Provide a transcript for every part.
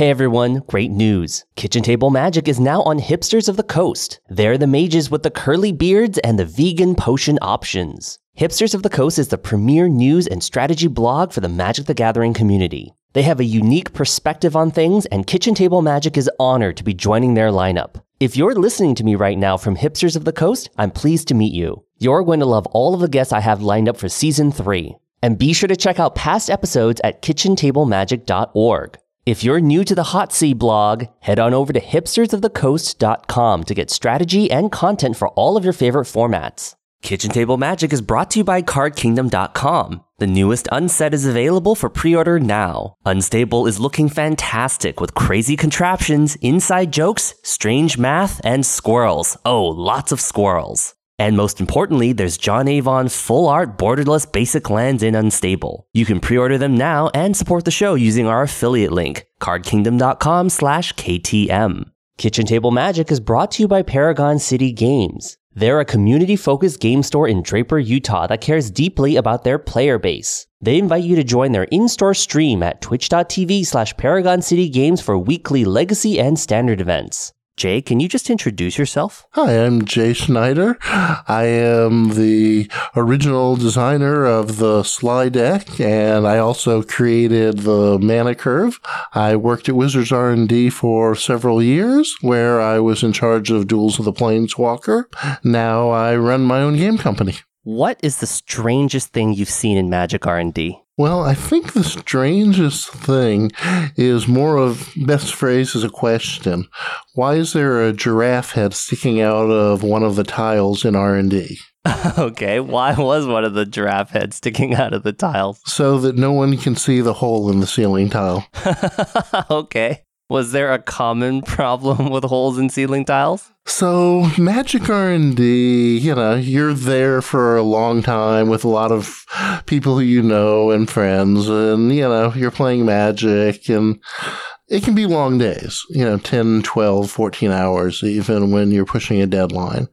Hey everyone, great news. Kitchen Table Magic is now on Hipsters of the Coast. They're the mages with the curly beards and the vegan potion options. Hipsters of the Coast is the premier news and strategy blog for the Magic the Gathering community. They have a unique perspective on things, and Kitchen Table Magic is honored to be joining their lineup. If you're listening to me right now from Hipsters of the Coast, I'm pleased to meet you. You're going to love all of the guests I have lined up for season three. And be sure to check out past episodes at kitchentablemagic.org. If you're new to the Hot Seat blog, head on over to hipstersofthecoast.com to get strategy and content for all of your favorite formats. Kitchen Table Magic is brought to you by CardKingdom.com. The newest Unset is available for pre-order now. Unstable is looking fantastic with crazy contraptions, inside jokes, strange math, and squirrels. Oh, lots of squirrels. And most importantly, there's John Avon full art borderless basic lands in Unstable. You can pre-order them now and support the show using our affiliate link, cardkingdom.com slash KTM. Kitchen Table Magic is brought to you by Paragon City Games. They're a community-focused game store in Draper, Utah that cares deeply about their player base. They invite you to join their in-store stream at twitch.tv slash Paragon City Games for weekly legacy and standard events. Jay, can you just introduce yourself? Hi, I'm Jay Schneider. I am the original designer of the Sligh deck, and I also created the mana curve. I worked at Wizards R&D for several years, where I was in charge of Duels of the Planeswalker. Now I run my own game company. What is the strangest thing you've seen in Magic R&D? Well, I think the strangest thing is more of best phrase is a question. Why is there a giraffe head sticking out of one of the tiles in R&D? okay, why was one of the giraffe heads sticking out of the tiles? So that no one can see the hole in the ceiling tile. okay. Was there a common problem with holes in ceiling tiles? So Magic R&D, you know, you're there for a long time with a lot of people who you know and friends and you know, you're playing Magic and it can be long days, you know, 10, 12, 14 hours even when you're pushing a deadline.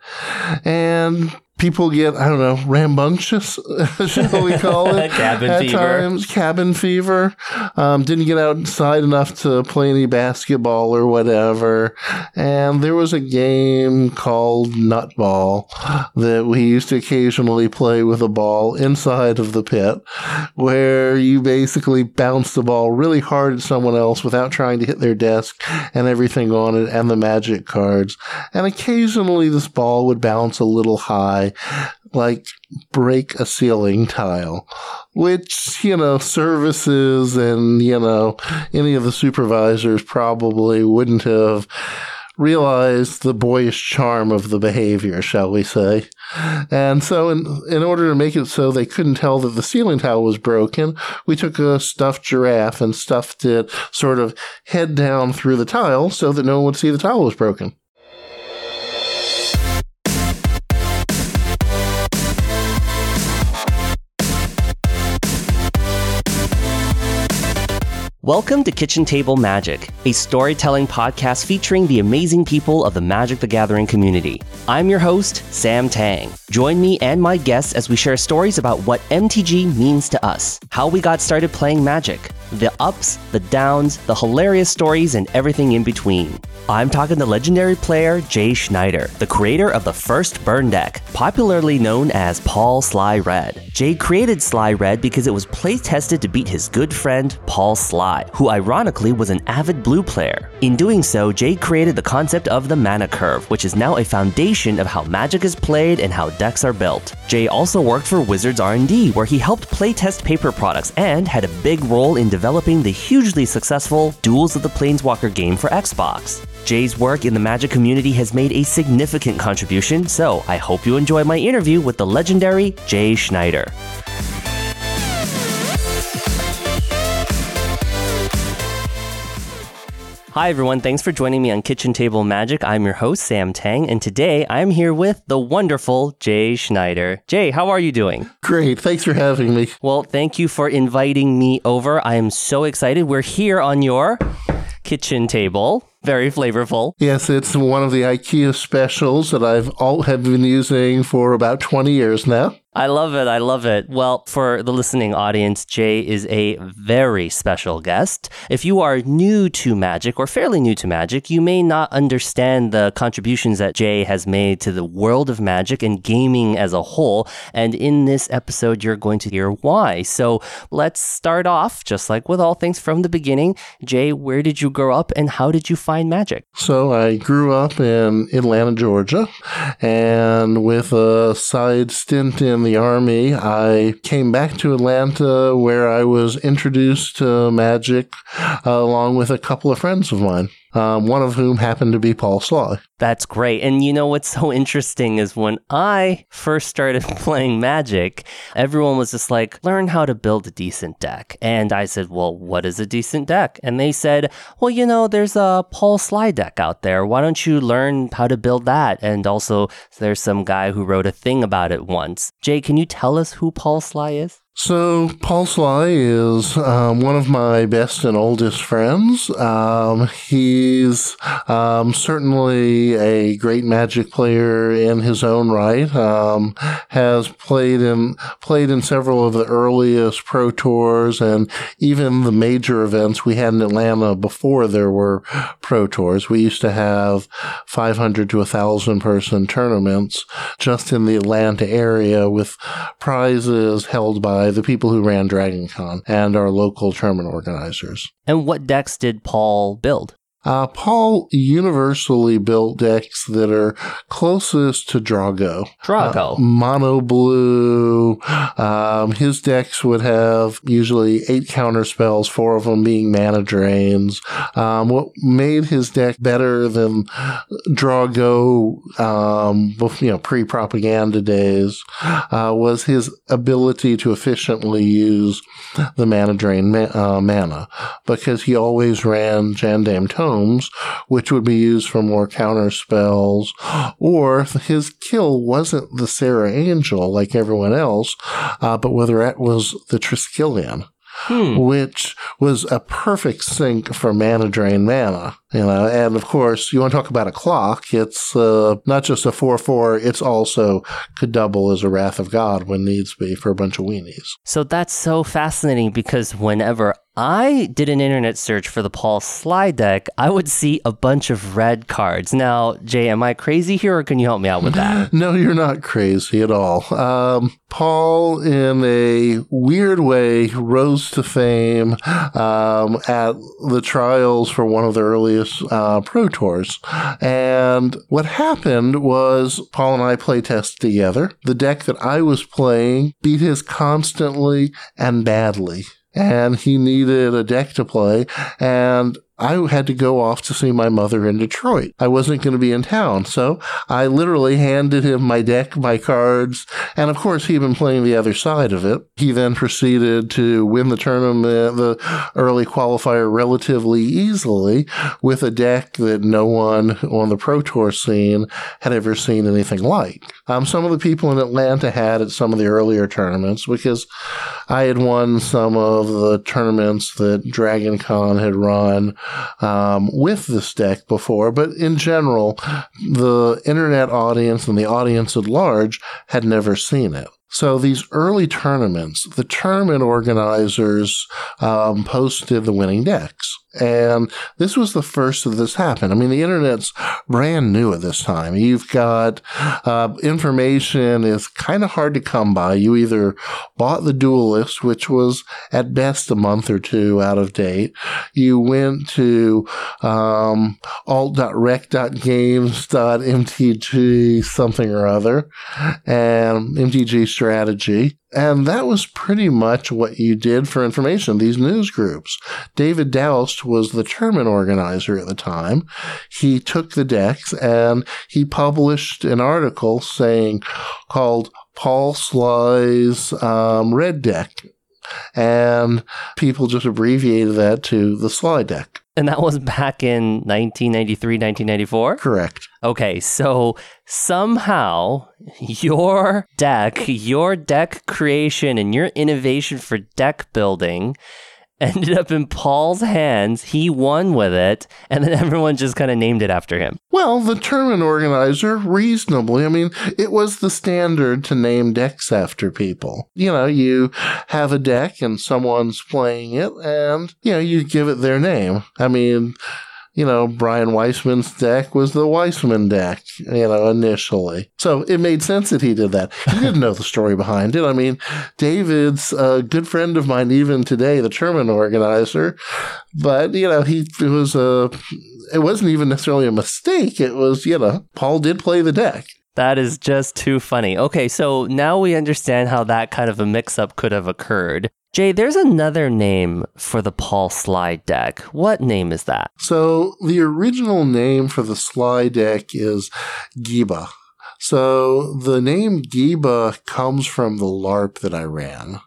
And people get, I don't know, rambunctious, shall we call it? cabin At fever. times, cabin fever. Um, didn't get outside enough to play any basketball or whatever. And there was a game called Nutball that we used to occasionally play with a ball inside of the pit where you basically bounce the ball really hard at someone else without trying to hit their desk and everything on it and the magic cards. And occasionally this ball would bounce a little high like break a ceiling tile, which, you know, services and, you know, any of the supervisors probably wouldn't have realized the boyish charm of the behavior, shall we say. And so, in, in order to make it so they couldn't tell that the ceiling tile was broken, we took a stuffed giraffe and stuffed it sort of head down through the tile so that no one would see the tile was broken. Welcome to Kitchen Table Magic, a storytelling podcast featuring the amazing people of the Magic the Gathering community. I'm your host, Sam Tang. Join me and my guests as we share stories about what MTG means to us, how we got started playing Magic, the ups, the downs, the hilarious stories, and everything in between. I'm talking to legendary player Jay Schneider, the creator of the first burn deck, popularly known as Paul Sligh Red. Jay created Sligh Red because it was play tested to beat his good friend Paul Sligh, who ironically was an avid blue player. In doing so, Jay created the concept of the mana curve, which is now a foundation of how Magic is played and how decks are built. Jay also worked for Wizards R&D, where he helped playtest paper products and had a big role in developing the hugely successful Duels of the Planeswalker game for Xbox. Jay's work in the Magic community has made a significant contribution, so I hope you enjoy my interview with the legendary Jay Schneider. Hi, everyone. Thanks for joining me on Kitchen Table Magic. I'm your host, Sam Tang, and today I'm here with the wonderful Jay Schneider. Jay, how are you doing? Great. Thanks for having me. Well, thank you for inviting me over. I am so excited. We're here on your kitchen table. Very flavorful. Yes, it's one of the IKEA specials that I've all have been using for about 20 years now. I love it. I love it. Well, for the listening audience, Jay is a very special guest. If you are new to Magic or fairly new to Magic, you may not understand the contributions that Jay has made to the world of Magic and gaming as a whole. And in this episode, you're going to hear why. So let's start off, just like with all things from the beginning. Jay, where did you grow up and how did you find Magic? So I grew up in Atlanta, Georgia, and with a side stint in the Army, I came back to Atlanta where I was introduced to magic uh, along with a couple of friends of mine um, one of whom happened to be Paul Sligh. That's great. And you know what's so interesting is when I first started playing Magic, everyone was just like, learn how to build a decent deck. And I said, well, what is a decent deck? And they said, well, you know, there's a Paul Sligh deck out there. Why don't you learn how to build that? And also, there's some guy who wrote a thing about it once. Jay, can you tell us who Paul Sligh is? So, Paul Sligh is um, one of my best and oldest friends. Um, he's um, certainly a great magic player in his own right. Um, has played in played in several of the earliest pro tours and even the major events we had in Atlanta before there were pro tours. We used to have 500 to 1,000 person tournaments just in the Atlanta area with prizes held by by the people who ran DragonCon and our local tournament organizers. And what decks did Paul build? Uh, Paul universally built decks that are closest to Draw-Go. Draw-Go. Uh, mono blue. Um, his decks would have usually eight counter spells, four of them being mana drains. Um, what made his deck better than Draw-Go, um, you know, pre propaganda days, uh, was his ability to efficiently use the mana drain ma- uh, mana because he always ran Jalum Tome which would be used for more counter spells, or his kill wasn't the Serra Angel like everyone else, uh, but whether it was the Triskelion. Hmm. which was a perfect sink for mana drain mana. You know, and of course, you want to talk about a clock. It's uh, not just a 4 4, it's also could double as a Wrath of God when needs be for a bunch of weenies. So that's so fascinating because whenever I did an internet search for the Paul Sligh deck, I would see a bunch of red cards. Now, Jay, am I crazy here or can you help me out with that? no, you're not crazy at all. Um, Paul, in a weird way, rose to fame um, at the trials for one of the earliest uh, Pro Tours. And what happened was Paul and I play tested together. The deck that I was playing beat his constantly and badly and he needed a deck to play. And I had to go off to see my mother in Detroit. I wasn't going to be in town. So I literally handed him my deck, my cards, and of course he'd been playing the other side of it. He then proceeded to win the tournament, the early qualifier relatively easily with a deck that no one on the Pro Tour scene had ever seen anything like. Um, some of the people in Atlanta had at some of the earlier tournaments because I had won some of the tournaments that Dragon Con had run um, with this deck before, but in general, the internet audience and the audience at large had never seen it. So these early tournaments, the tournament organizers um, posted the winning decks. And this was the first of this happened. I mean, the internet's brand new at this time. You've got uh, information is kind of hard to come by. You either bought the Duelist, which was at best a month or two out of date. You went to um, alt.rec.games.mtg something or other and MTG strategy and that was pretty much what you did for information, these news groups. David Daoust was the tournament organizer at the time. He took the decks and he published an article saying, called Paul Sligh's um, Red Deck. And people just abbreviated that to the Sly deck. And that was back in 1993, 1994? Correct. Okay, so somehow your deck, your deck creation, and your innovation for deck building ended up in Paul's hands. He won with it, and then everyone just kind of named it after him. Well, the tournament organizer, reasonably, I mean, it was the standard to name decks after people. You know, you have a deck and someone's playing it, and, you know, you give it their name. I mean, you know, Brian Weissman's deck was the Weissman deck, you know, initially. So it made sense that he did that. He didn't know the story behind it. I mean, David's a good friend of mine even today, the tournament organizer. But, you know, he it was a it wasn't even necessarily a mistake. It was, you know, Paul did play the deck. That is just too funny. Okay, so now we understand how that kind of a mix up could have occurred. Jay, there's another name for the Paul Sligh deck. What name is that? So the original name for the Sligh deck is Giba. So the name Giba comes from the LARP that I ran.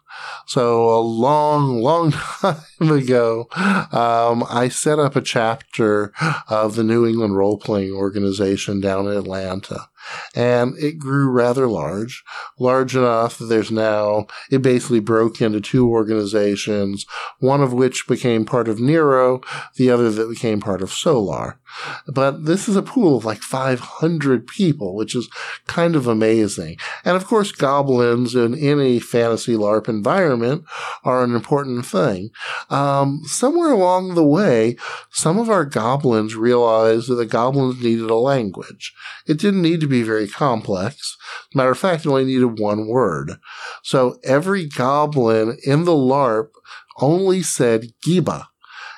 So a long, long time ago, um, I set up a chapter of the New England Role Playing Organization down in Atlanta and it grew rather large, large enough that there's now, it basically broke into two organizations, one of which became part of Nero, the other that became part of Solar. But this is a pool of like 500 people, which is kind of amazing. And of course, goblins in any fantasy LARP environment are an important thing. Um, somewhere along the way, some of our goblins realized that the goblins needed a language. It didn't need to be very complex. Matter of fact, it only needed one word. So every goblin in the LARP only said Giba.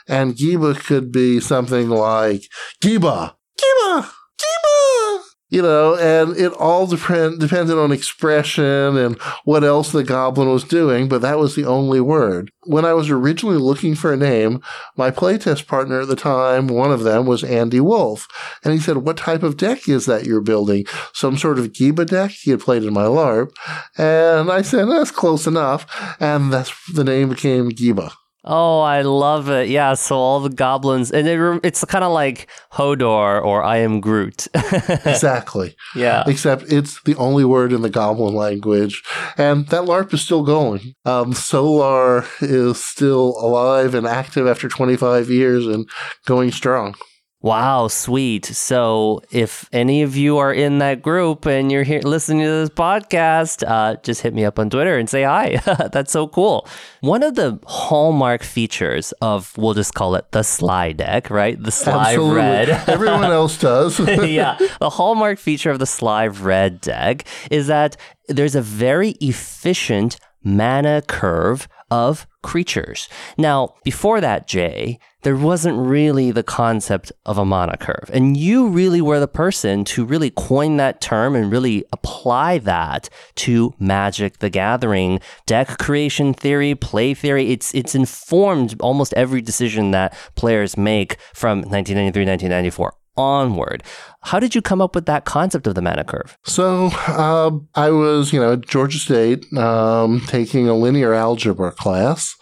And Giba could be something like Giba, Giba, Giba you know, and it all depend, depended on expression and what else the goblin was doing, but that was the only word. When I was originally looking for a name, my playtest partner at the time, one of them was Andy Wolf. And he said, what type of deck is that you're building? Some sort of Giba deck? He had played in my LARP. And I said, that's close enough. And that's the name became Giba. Oh, I love it. Yeah, so all the goblins, and it, it's kind of like Hodor or I am Groot. exactly. Yeah. Except it's the only word in the goblin language. And that LARP is still going. Um, Solar is still alive and active after 25 years and going strong. Wow, sweet. So, if any of you are in that group and you're here listening to this podcast, uh, just hit me up on Twitter and say hi. That's so cool. One of the hallmark features of, we'll just call it the Sligh deck, right? The Sligh Absolutely. red. Everyone else does. yeah. The hallmark feature of the Sligh red deck is that there's a very efficient mana curve of creatures. Now, before that, Jay, there wasn't really the concept of a mana curve. And you really were the person to really coin that term and really apply that to Magic the Gathering, deck creation theory, play theory. It's it's informed almost every decision that players make from 1993, 1994 onward. How did you come up with that concept of the mana curve? So uh, I was, you know, at Georgia State um, taking a linear algebra class,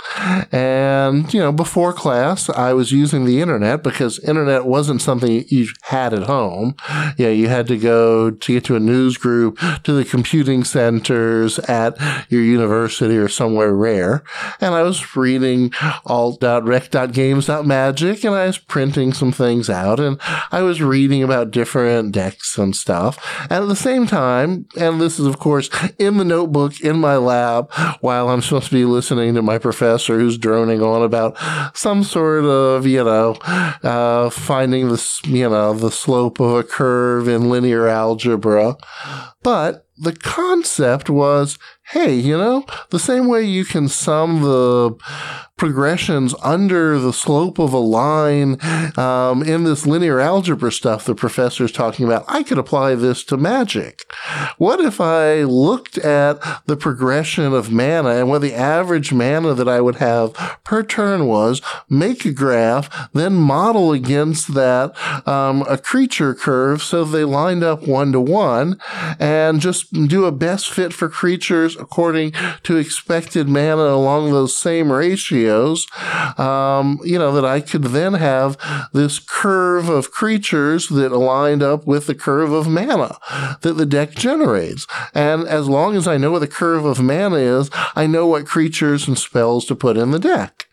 and you know, before class, I was using the internet because internet wasn't something you had at home. Yeah, you had to go to get to a news group, to the computing centers at your university or somewhere rare, and I was reading alt.rec.games.magic, and I was printing some things out, and I was reading about different different decks and stuff. And at the same time, and this is of course in the notebook in my lab while I'm supposed to be listening to my professor who's droning on about some sort of, you know, uh, finding the, you know, the slope of a curve in linear algebra. But the concept was, hey, you know, the same way you can sum the progressions under the slope of a line um, in this linear algebra stuff the professor is talking about, I could apply this to magic. What if I looked at the progression of mana and what the average mana that I would have per turn was, make a graph, then model against that um, a creature curve so they lined up one to one, and just do a best fit for creatures according to expected mana along those same ratios um, you know, that I could then have this curve of creatures that aligned up with the curve of mana that the deck generates. And as long as I know what the curve of mana is, I know what creatures and spells to put in the deck.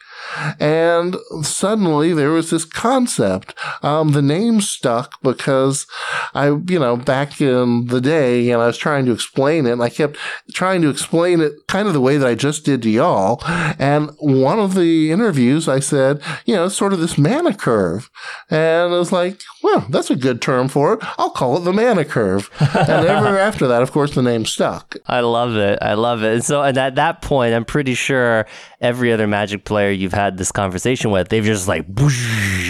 And suddenly there was this concept. Um, the name stuck because I, you know, back in the day, and I was trying to explain it, and I kept trying to explain it kind of the way that I just did to y'all. And one of the interviews, I said, you know, sort of this mana curve. And I was like, well, that's a good term for it. I'll call it the mana curve. and ever after that, of course, the name stuck. I love it. I love it. And so, and at that point, I'm pretty sure every other Magic player you've had this conversation with, they've just like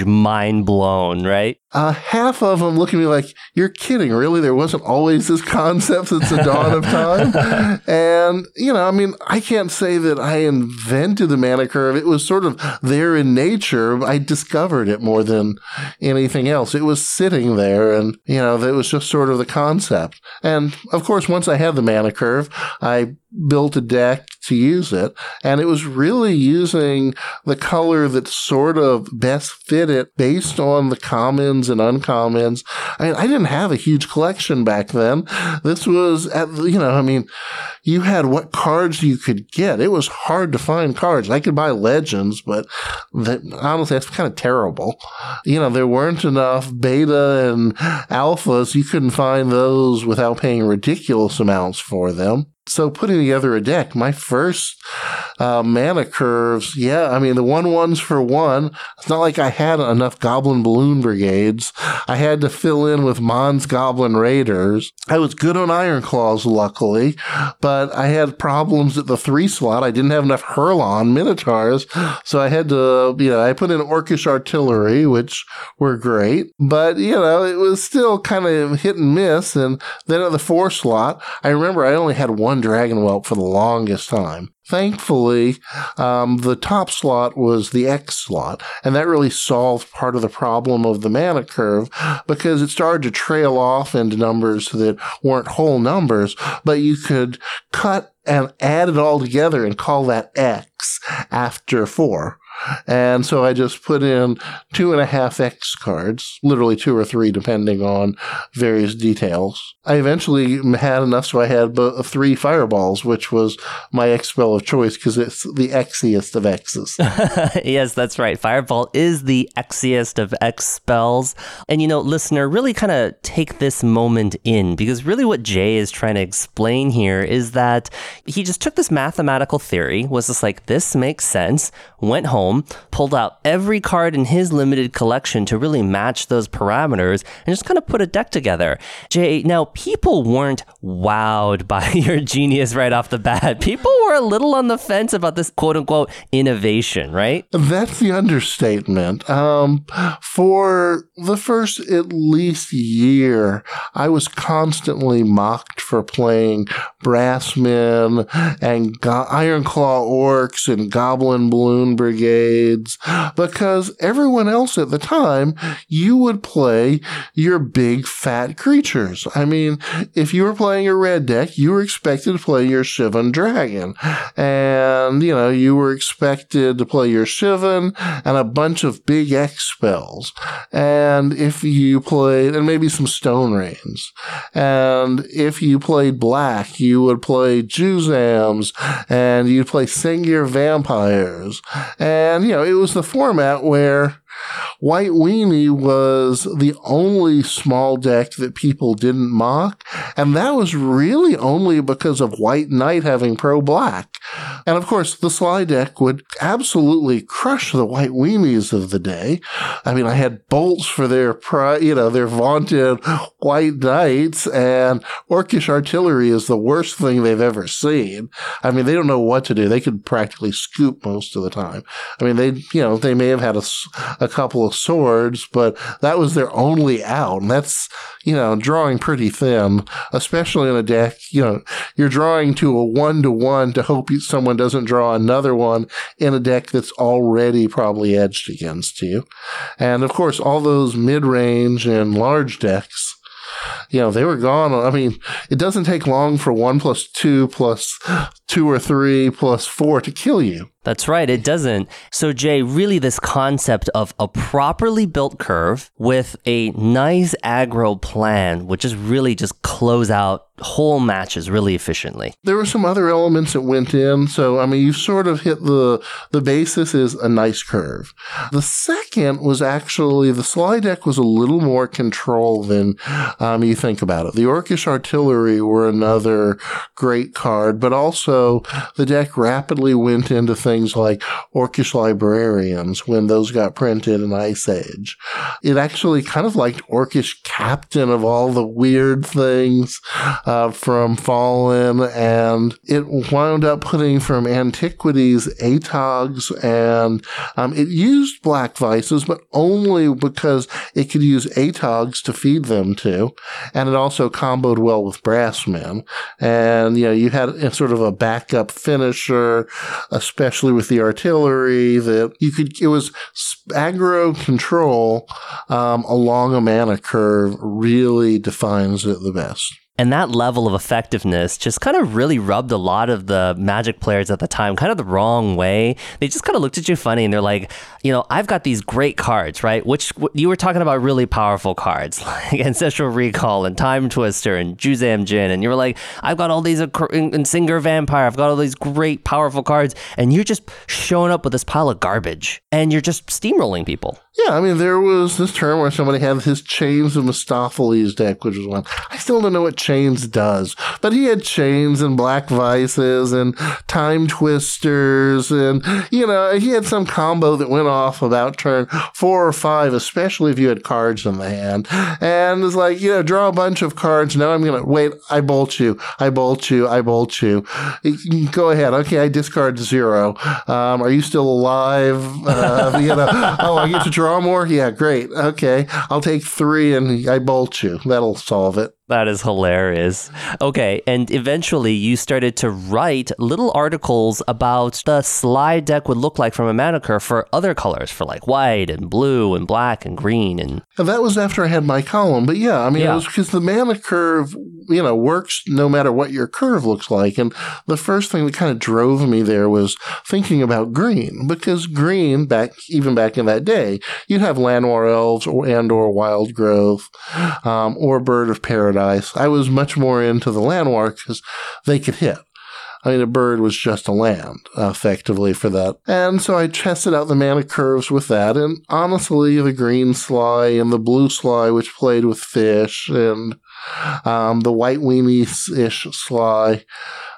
mind blown, right? Uh, half of them look at me like, "You're kidding, really? There wasn't always this concept since the dawn of time." and you know, I mean, I can't say that I invented the mana curve. It was sort of there in nature. I discovered it more than anything else. It was sitting there, and you know, that was just sort of the concept. And of course, once I had the mana curve, I built a deck to use it. And it was really using the color that sort of best fit it based on the commons and uncommons. I I didn't have a huge collection back then. This was at, you know, I mean, you had what cards you could get. It was hard to find cards. I could buy legends, but that, honestly, that's kind of terrible. You know, there weren't enough beta and alphas. You couldn't find those without paying ridiculous amounts for them so putting together a deck, my first uh, mana curves, yeah, I mean the one ones for one. It's not like I had enough Goblin Balloon Brigades. I had to fill in with Mons Goblin Raiders. I was good on Iron Claws, luckily, but I had problems at the three slot. I didn't have enough Hurloon Minotaurs, so I had to, you know, I put in Orcish Artillery, which were great, but you know, it was still kind of hit and miss. And then at the four slot, I remember I only had one Dragon Whelp for the longest time. Thankfully, um, the top slot was the X slot, and that really solved part of the problem of the mana curve because it started to trail off into numbers that weren't whole numbers, but you could cut and add it all together and call that X after four. And so I just put in two and a half X cards, literally two or three, depending on various details. I eventually had enough so I had uh, three fireballs, which was my X spell of choice because it's the Xiest of X's. yes, that's right. Fireball is the Xiest of X spells. And you know, listener, really kind of take this moment in because really what Jay is trying to explain here is that he just took this mathematical theory, was just like, this makes sense, went home home, pulled out every card in his limited collection to really match those parameters, and just kind of put a deck together. Jay, now people weren't wowed by your genius right off the bat. People were a little on the fence about this quote unquote innovation, right? That's the understatement. Um, for the first at least year, I was constantly mocked for playing Brassmen and Go- Ironclaw Orcs and Goblin Balloon Brigade brigades, because everyone else at the time, you would play your big fat creatures. I mean, if you were playing a red deck, you were expected to play your Shivan Dragon. And, you know, you were expected to play your Shivan and a bunch of big X spells. And if you played, and maybe some Stone Rains. And if you played black, you would play Juzams and you'd play Sengir Vampires. And and, you know, it was the format where White Weenie was the only small deck that people didn't mock, and that was really only because of White Knight having pro black. And of course, the Sligh deck would absolutely crush the White Weenies of the day. I mean, I had bolts for their, pri- you know, their vaunted White Knights, and Orcish Artillery is the worst thing they've ever seen. I mean, they don't know what to do. They could practically scoop most of the time. I mean, they, you know, they may have had a, a couple of swords, but that was their only out. And that's, you know, drawing pretty thin, especially in a deck. You know, you're drawing to a one to one to hope someone doesn't draw another one in a deck that's already probably edged against you. And of course, all those mid range and large decks you know, they were gone. I mean, it doesn't take long for one plus two plus two or three plus four to kill you. That's right, it doesn't. So, Jay, really, this concept of a properly built curve with a nice aggro plan would just really just close out whole matches really efficiently. There were some other elements that went in. So, I mean, you sort of hit the, the basis is a nice curve. The second was actually the Sligh deck was a little more control than um, you think about it. The Orcish Artillery were another great card, but also the deck rapidly went into things like Orcish Librarians when those got printed in Ice Age. It actually kind of liked Orcish Captain of all the weird things uh, from Fallen, and it wound up putting from Antiquities Atogs, and um, it used Black Vises, but only because it could use Atogs to feed them to, and it also comboed well with Brassmen. And, you know, you had sort of a backup finisher, especially with the artillery, that you could, it was aggro control um, along a mana curve really defines it the best. And that level of effectiveness just kind of really rubbed a lot of the Magic players at the time kind of the wrong way. They just kind of looked at you funny and they're like, you know, I've got these great cards, right? Which you were talking about really powerful cards like Ancestral Recall and Time Twister and Juzam Djinn. And you were like, I've got all these, and Sengir Vampire, I've got all these great powerful cards. And you're just showing up with this pile of garbage and you're just steamrolling people. Yeah, I mean, there was this term where somebody had his Chains of Mephistopheles deck, which was one. I still don't know what Chains does, but he had Chains and Black Vises and Time Twisters, and, you know, he had some combo that went off about turn four or five, especially if you had cards in the hand. And it's like, you know, draw a bunch of cards. Now I'm going to wait. I bolt you. I bolt you. I bolt you. Go ahead. Okay, I discard zero. Um, are you still alive? Uh, you know, oh, I get to draw draw more? Yeah, great. Okay. I'll take three and I bolt you. That'll solve it. That is hilarious. Okay, and eventually you started to write little articles about the Sligh deck would look like from a mana curve for other colors, for like white and blue and black and green. And, and that was after I had my column. But yeah, I mean, yeah. it was because the mana curve, you know, works no matter what your curve looks like. And the first thing that kind of drove me there was thinking about green, because green, back even back in that day, you'd have Llanowar elves or and or wild growth, um, or bird of paradise paradise. I was much more into the Llanowar because they could hit. I mean, a bird was just a land, effectively, for that. And so I tested out the mana curves with that. And honestly, the green Sligh and the blue Sligh, which played with fish, and um, the white weenie ish Sligh,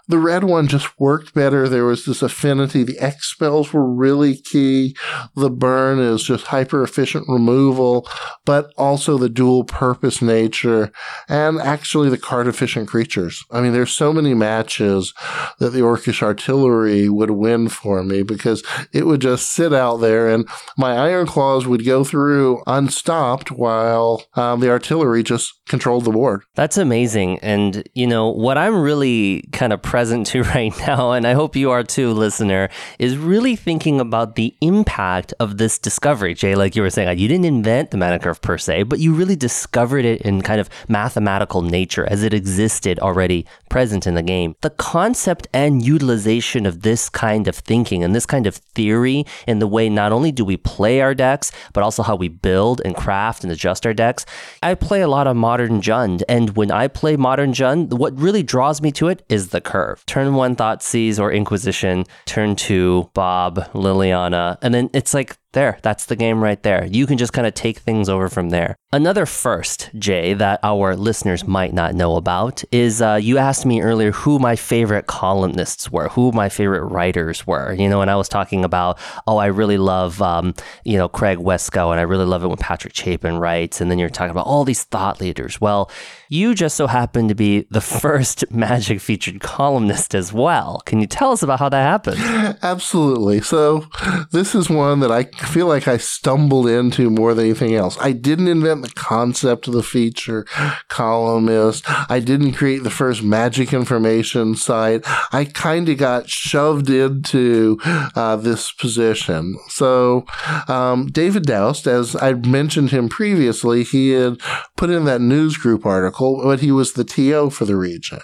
the red one just worked better. There was this affinity. The X spells were really key. The burn is just hyper efficient removal, but also the dual purpose nature and actually the card efficient creatures. I mean, there's so many matches that the Orcish artillery would win for me because it would just sit out there and my iron claws would go through unstopped while um, the artillery just controlled the board. That's amazing. And, you know, what I'm really kind of present to right now, and I hope you are too, listener, is really thinking about the impact of this discovery. Jay, like you were saying, you didn't invent the mana curve per se, but you really discovered it in kind of mathematical nature as it existed already present in the game. The concept and utilization of this kind of thinking and this kind of theory in the way not only do we play our decks, but also how we build and craft and adjust our decks. I play a lot of modern Jund, and when I play modern Jund, what really draws me to it is the curve curve. Turn one Thoughtseize or Inquisition, turn two Bob, Liliana, and then it's like there, that's the game right there. You can just kind of take things over from there. Another first, Jay, that our listeners might not know about is uh, you asked me earlier who my favorite columnists were, who my favorite writers were. You know, and I was talking about, oh, I really love, um, you know, Craig Wescoe, and I really love it when Patrick Chapin writes. And then you're talking about all these thought leaders. Well, you just so happen to be the first Magic featured columnist as well. Can you tell us about how that happened? Absolutely. So, this is one that I feel like I stumbled into more than anything else. I didn't invent the concept of the feature columnist. I didn't create the first magic information site. I kind of got shoved into uh, this position. So, um, David Daoust, as I mentioned him previously, he had put in that news group article, but he was the TO for the region.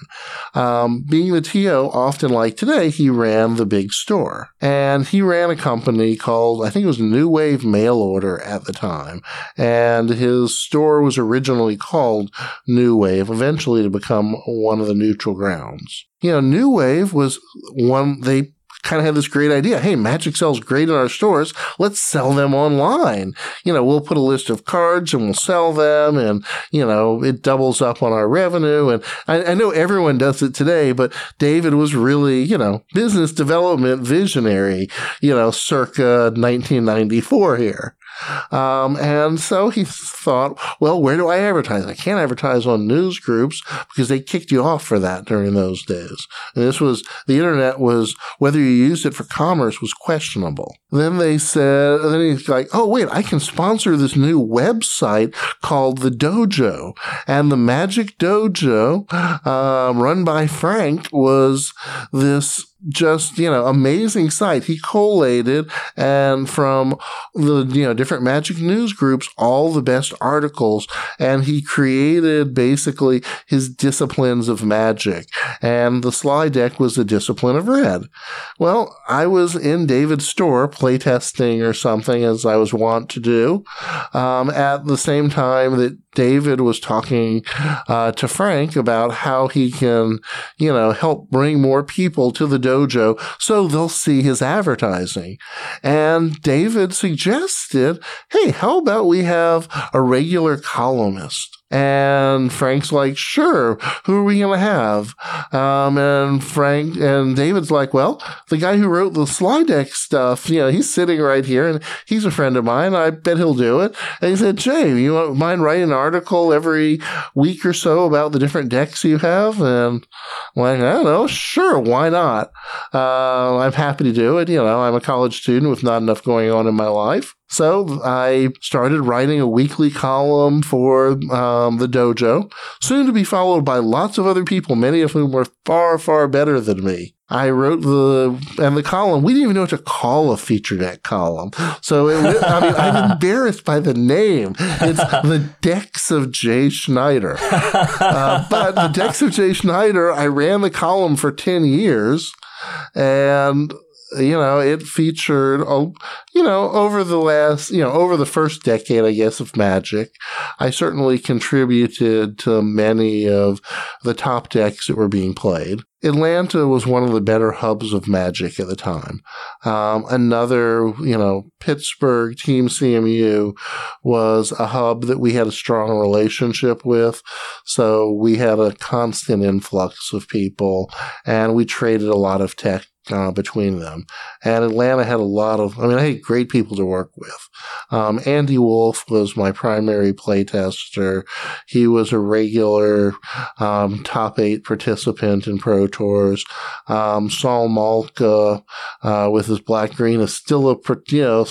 Um, being the TO, often like today, he ran the big store. And he ran a company called, I think it was New Wave Mail Order at the time. And his store was originally called New Wave, eventually to become one of the neutral grounds. You know, New Wave was one, they kind of had this great idea. Hey, Magic sells great in our stores. Let's sell them online. You know, we'll put a list of cards and we'll sell them and, you know, it doubles up on our revenue. And I, I know everyone does it today, but David was really, you know, business development visionary, you know, circa 1994 here. Um, and so he thought, well, where do I advertise? I can't advertise on news groups because they kicked you off for that during those days. And this was, the internet was, whether you used it for commerce was questionable. Then they said, then he's like, oh, wait, I can sponsor this new website called The Dojo. And the Magic Dojo, um, run by Frank, was this just you know amazing site he collated and from the you know different magic news groups all the best articles and he created basically his disciplines of magic. And the Sligh deck was the discipline of red. Well i was in david's store playtesting or something as i was wont to do um, at the same time that David was talking uh, to Frank about how he can, you know, help bring more people to the dojo so they'll see his advertising. And David suggested, hey, how about we have a regular columnist? And Frank's like, sure, who are we going to have? Um, and Frank and David's like, well, the guy who wrote the Sligh deck stuff, you know, he's sitting right here and he's a friend of mine. I bet he'll do it. And he said, Jay, you mind writing an article every week or so about the different decks you have? And I'm like, I don't know, sure, why not? Uh, I'm happy to do it. You know, I'm a college student with not enough going on in my life. So I started writing a weekly column for um, the dojo, soon to be followed by lots of other people, many of whom were far, far better than me. I wrote the and the column. We didn't even know what to call a feature deck column. So it, I mean, I'm embarrassed by the name. It's the decks of Jay Schneider. Uh, but the decks of Jay Schneider. I ran the column for ten years, and you know, it featured, you know, over the last, you know, over the first decade, I guess, of Magic, I certainly contributed to many of the top decks that were being played. Atlanta was one of the better hubs of Magic at the time. Um, another, you know, Pittsburgh Team CMU was a hub that we had a strong relationship with. So we had a constant influx of people and we traded a lot of tech uh, between them. And Atlanta had a lot of, I mean, I had great people to work with. Um, Andy Wolf was my primary playtester. He was a regular um, top eight participant in Pro Tours. Um, Sol Malka, uh, with his black green, is still a, you know,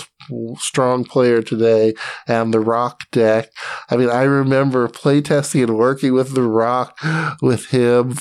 strong player today. And the Rock deck. I mean, I remember playtesting and working with the Rock with him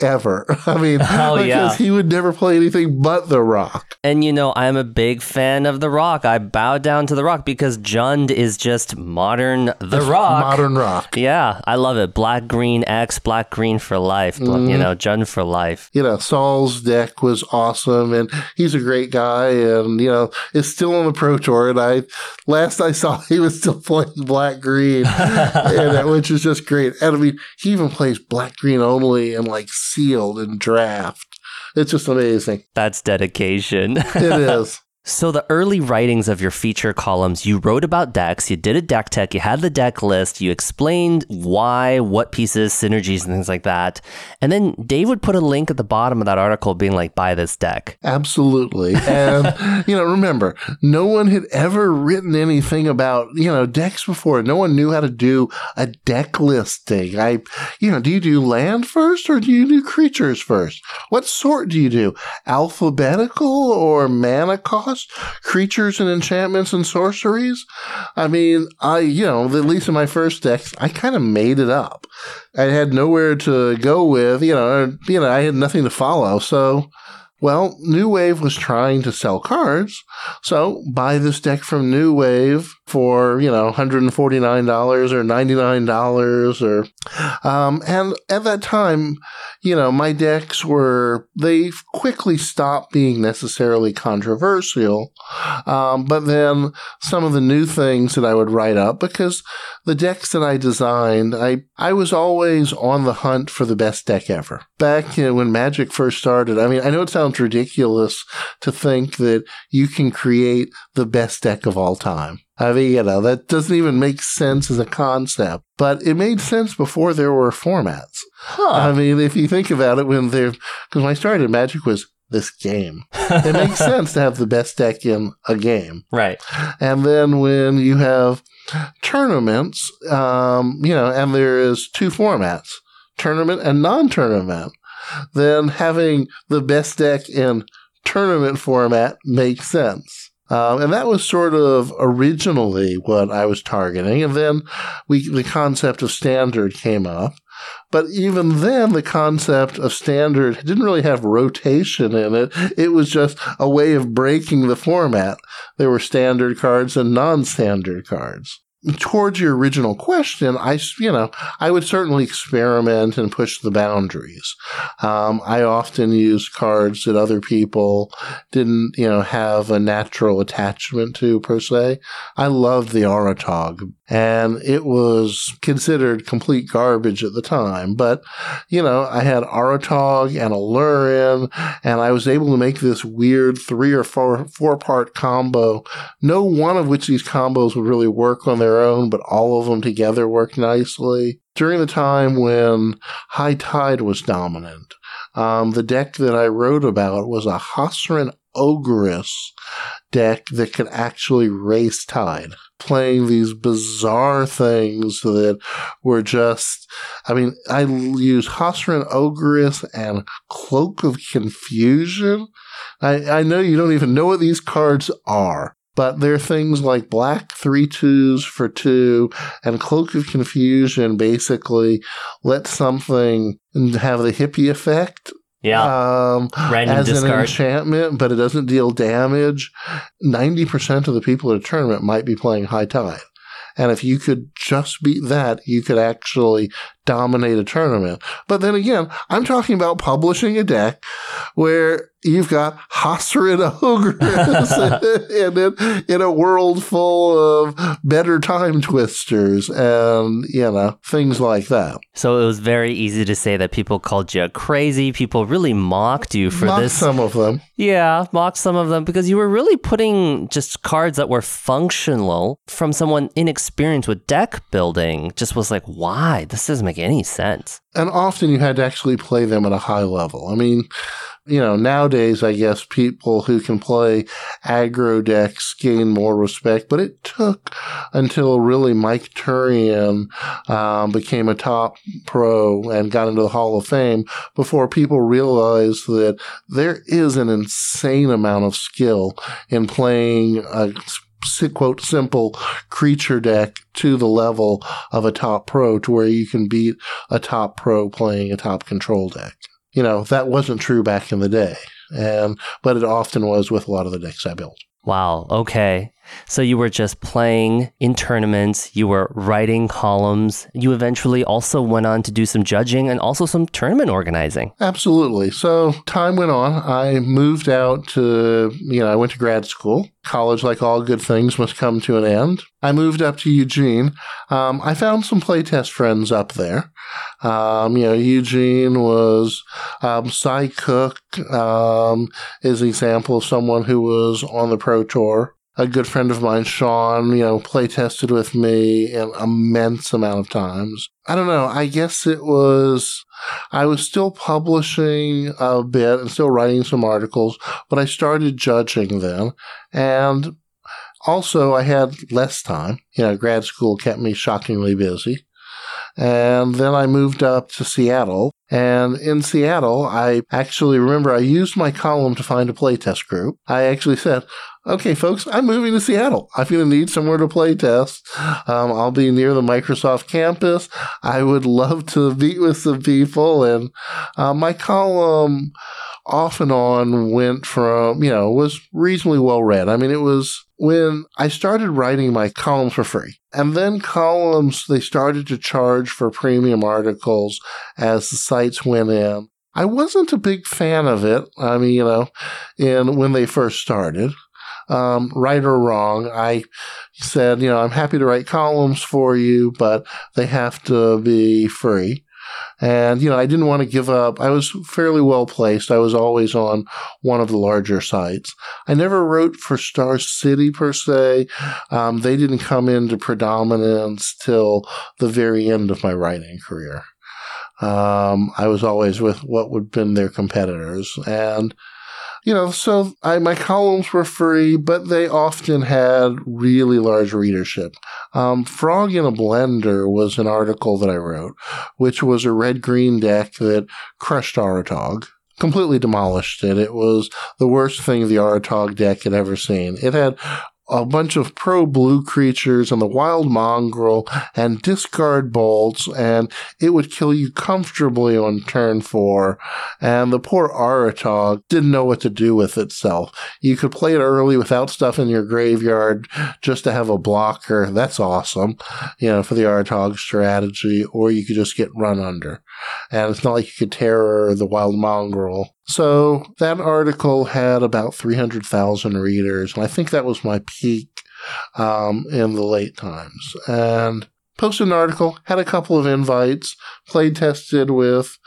forever. I mean, oh, because yeah. he would never play anything but the Rock. And you know, I'm a big fan of the Rock. I bow down to the Rock because Jund is just modern the Rock. Modern Rock. Yeah, I love it. Black green X, black green for life. Mm. You know, Jund for life. You know, Sol's deck was awesome, and he's a great guy, and you know, is still on the Pro Tour. And I last I saw, he was still playing black green, and, which is just great. And I mean, he even plays black green only and like sealed and draft. It's just amazing. That's dedication. it is. So the early writings of your feature columns, you wrote about decks, you did a deck tech, you had the deck list, you explained why, what pieces, synergies, and things like that. And then Dave would put a link at the bottom of that article being like, buy this deck. Absolutely. And, you know, remember, no one had ever written anything about, you know, decks before. No one knew how to do a deck listing. I, you know, do you do land first or do you do creatures first? What sort do you do? Alphabetical or mana cost? Plus creatures and enchantments and sorceries. I mean, I, you know, at least in my first decks, I kind of made it up. I had nowhere to go with, you know, you know, I had nothing to follow. So, well, New Wave was trying to sell cards, so buy this deck from New Wave for you know $149 or $99 or um, and at that time you know my decks were they quickly stopped being necessarily controversial um, but then some of the new things that i would write up because the decks that i designed i i was always on the hunt for the best deck ever. Back you know, when magic first started i mean i know it sounds ridiculous to think that you can create the best deck of all time I mean, you know, that doesn't even make sense as a concept, but it made sense before there were formats. Huh. I mean, if you think about it, when there, because when I started, Magic was this game. it makes sense to have the best deck in a game. Right. And then when you have tournaments, um, you know, and there is two formats, tournament and non-tournament, then having the best deck in tournament format makes sense. Um, and that was sort of originally what I was targeting. And then we, the concept of standard came up. But even then, the concept of standard didn't really have rotation in it. It was just a way of breaking the format. There were standard cards and non standard cards towards your original question, I, you know, I would certainly experiment and push the boundaries. Um, I often use cards that other people didn't, you know, have a natural attachment to per se. I love the Auratog and it was considered complete garbage at the time. But, you know, I had Auratog and Aluren, and I was able to make this weird three or four, four part combo. No one of which these combos would really work on their own, but all of them together worked nicely. During the time when High Tide was dominant, um, the deck that I wrote about was a Hasran Ogress deck that could actually race Tide playing these bizarre things that were just, I mean, I use Hasran Ogress and Cloak of Confusion. I, I know you don't even know what these cards are, but they're things like black three twos for two and Cloak of Confusion basically let something have the hippie effect yeah. Um, Random as discard. an enchantment, but it doesn't deal damage. 90% of the people at a tournament might be playing High Tide. And if you could just beat that, you could actually dominate a tournament. But then again, I'm talking about publishing a deck where you've got Hasran Ogress in, it, in a world full of better time twisters and, you know, things like that. So it was very easy to say that people called you crazy. People really mocked you for Not this. some of them. Yeah, mocked some of them because you were really putting just cards that were functional from someone inexperienced with deck building. Just was like, why? This doesn't make any sense. And often you had to actually play them at a high level. I mean, you know, nowadays, I guess people who can play aggro decks gain more respect, but it took until really Mike Turian um, became a top pro and got into the Hall of Fame before people realized that there is an insane amount of skill in playing a quote simple creature deck to the level of a top pro to where you can beat a top pro playing a top control deck. You know, that wasn't true back in the day. And but it often was with a lot of the decks I built. Wow. Okay. So you were just playing in tournaments, you were writing columns. You eventually also went on to do some judging and also some tournament organizing. Absolutely. So time went on. I moved out to, you know, I went to grad school. College, like all good things, must come to an end. I moved up to Eugene. Um, I found some playtest friends up there. Um, you know, Eugene was um, Cy Cook um, is an example of someone who was on the Pro Tour a good friend of mine, Sean, you know, play tested with me an immense amount of times. I don't know. I guess it was, I was still publishing a bit and still writing some articles, but I started judging them. And also I had less time. You know, grad school kept me shockingly busy. And then I moved up to Seattle. And in Seattle, I actually remember I used my column to find a playtest group. I actually said, okay, folks, I'm moving to Seattle. I'm going to need somewhere to play test. Um, I'll be near the Microsoft campus. I would love to meet with some people. And uh, my column off and on went from, you know, was reasonably well read. I mean, it was when I started writing my columns for free. And then columns, they started to charge for premium articles as the sites went in. I wasn't a big fan of it. I mean, you know, in when they first started um, right or wrong. I said, you know, I'm happy to write columns for you, but they have to be free. And, you know, I didn't want to give up. I was fairly well placed. I was always on one of the larger sites. I never wrote for Star City per se. Um, they didn't come into predominance till the very end of my writing career. Um, I was always with what would have been their competitors. And, you know, so I, my columns were free, but they often had really large readership. Um, Frog in a Blender was an article that I wrote, which was a red green deck that crushed Auratog completely demolished it. It was the worst thing the Auratog deck had ever seen. It had a bunch of pro blue creatures and the wild mongrel and discard bolts, and it would kill you comfortably on turn four. And the poor Auratog didn't know what to do with itself. You could play it early without stuff in your graveyard just to have a blocker. That's awesome, you know, for the Auratog strategy, or you could just get run under. And it's not like you could terror the wild mongrel so that article had about 300,000 readers, and I think that was my peak um, in the late times. And posted an article, had a couple of invites, played tested with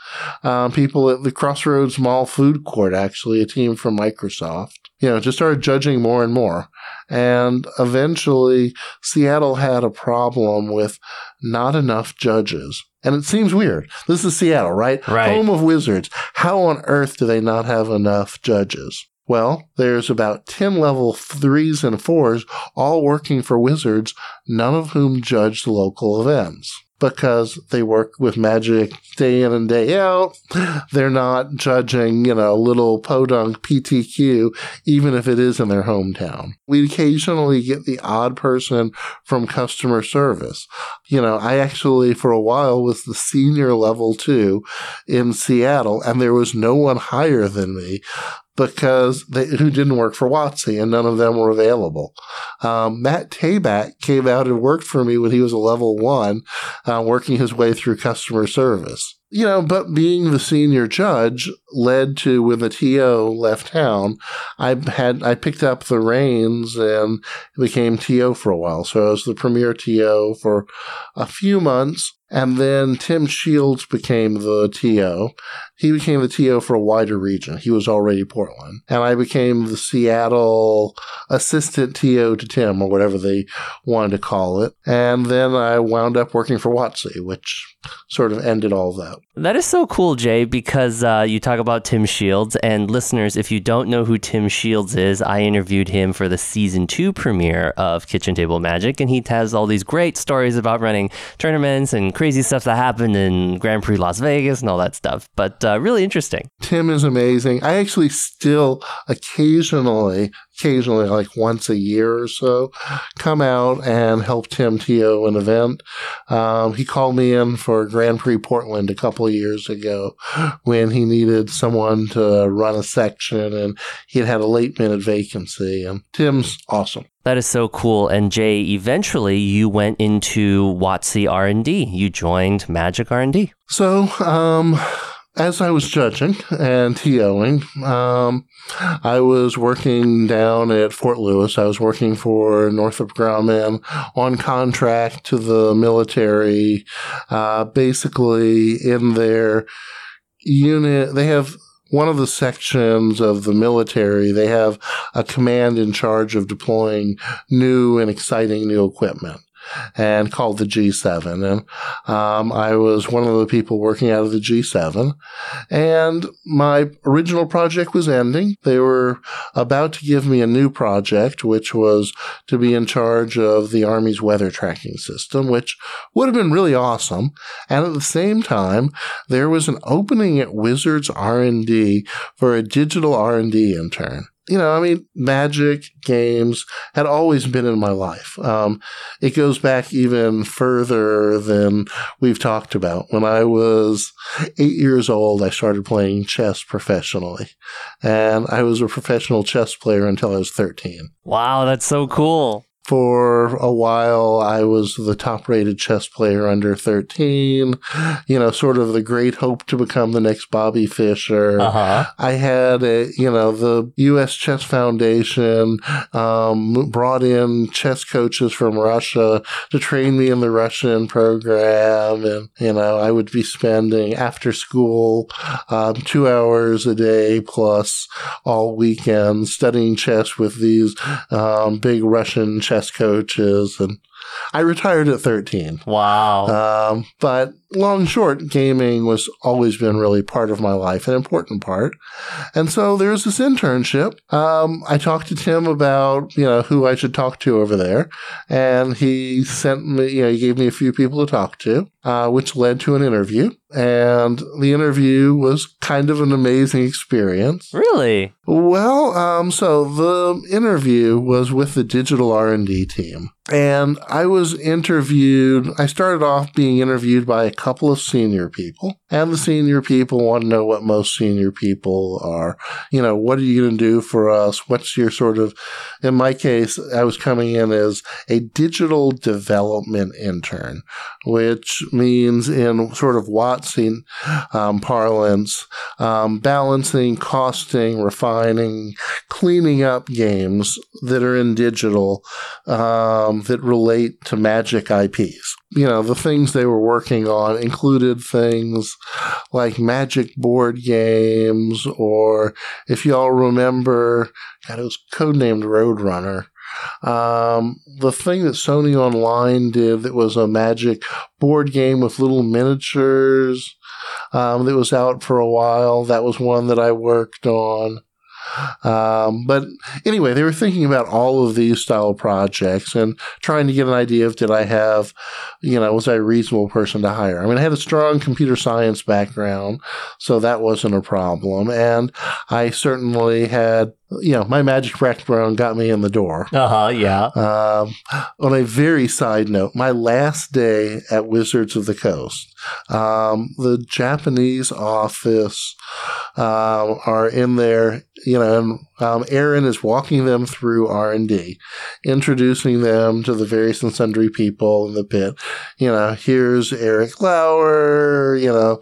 um, people at the Crossroads Mall Food Court, actually, a team from Microsoft. You know, just started judging more and more. And eventually, Seattle had a problem with not enough judges. And it seems weird. This is Seattle, right? Right. Home of wizards. How on earth do they not have enough judges? Well, there's about 10 level threes and fours all working for wizards, none of whom judge the local events because they work with magic day in and day out. They're not judging, you know, little podunk PTQ, even if it is in their hometown. We occasionally get the odd person from customer service. You know, I actually, for a while, was the senior level two in Seattle, and there was no one higher than me because they, who didn't work for WotC and none of them were available. Um, Matt Tabak came out and worked for me when he was a level one, uh, working his way through customer service. You know, but being the senior judge led to when the TO left town, I had I picked up the reins and became TO for a while. So I was the premier TO for a few months and then Tim Shields became the TO. He became the TO for a wider region. He was already Portland. And I became the Seattle assistant TO to Tim, or whatever they wanted to call it. And then I wound up working for WotC, which sort of ended all of that. That is so cool, Jay, because uh, you talk about Tim Shields. And listeners, if you don't know who Tim Shields is, I interviewed him for the season two premiere of Kitchen Table Magic. And he has all these great stories about running tournaments and crazy stuff that happened in Grand Prix Las Vegas and all that stuff. But uh, really interesting. Tim is amazing. I actually still occasionally occasionally, like once a year or so, come out and help Tim TO an event. Um, he called me in for Grand Prix Portland a couple of years ago when he needed someone to run a section and he had had a late minute vacancy. And Tim's awesome. That is so cool. And Jay, eventually you went into WotC R&D. You joined Magic R&D. So, um, as I was judging and TOing, um, I was working down at Fort Lewis. I was working for Northrop Grumman on contract to the military, uh, basically in their unit. They have one of the sections of the military, they have a command in charge of deploying new and exciting new equipment. And called the G7. And um, I was one of the people working out of the G7. And my original project was ending. They were about to give me a new project, which was to be in charge of the Army's weather tracking system, which would have been really awesome. And at the same time, there was an opening at Wizards R&D for a digital R&D intern you know, I mean, magic games had always been in my life. Um, it goes back even further than we've talked about. When I was eight years old, I started playing chess professionally, and I was a professional chess player until I was 13. Wow, that's so cool for a while I was the top rated chess player under 13, you know, sort of the great hope to become the next Bobby Fischer. Uh-huh. I had a, you know, the US Chess Foundation um, brought in chess coaches from Russia to train me in the Russian program. And, you know, I would be spending after school um, two hours a day plus all weekend studying chess with these um, big Russian chess chess coaches, and I retired at 13. Wow. Um, but long short, gaming was always been really part of my life, an important part. And so there's this internship. Um, I talked to Tim about, you know, who I should talk to over there. And he sent me, you know, he gave me a few people to talk to, uh, which led to an interview. And the interview was kind of an amazing experience. Really? Well, um, so the interview was with the digital R&D team. And I was interviewed, I started off being interviewed by a couple of senior people, and the senior people want to know what most senior people are. You know, what are you going to do for us? What's your sort of, in my case, I was coming in as a digital development intern, which means in sort of WotC um, parlance, um, balancing, costing, refining, cleaning up games that are in digital um, that relate to magic IPs you know, the things they were working on included things like magic board games, or if y'all remember, God, it was codenamed Roadrunner. Um, the thing that Sony Online did that was a magic board game with little miniatures um, that was out for a while, that was one that I worked on. Um, but anyway, they were thinking about all of these style projects and trying to get an idea of did I have, you know, was I a reasonable person to hire? I mean, I had a strong computer science background, so that wasn't a problem. And I certainly had you know, my magic background got me in the door. Uh huh. Yeah. Um, on a very side note, my last day at Wizards of the Coast, um, the Japanese office um, are in there, you know, and um, Aaron is walking them through R and D, introducing them to the various and sundry people in the pit. You know, here's Eric Lauer. You know,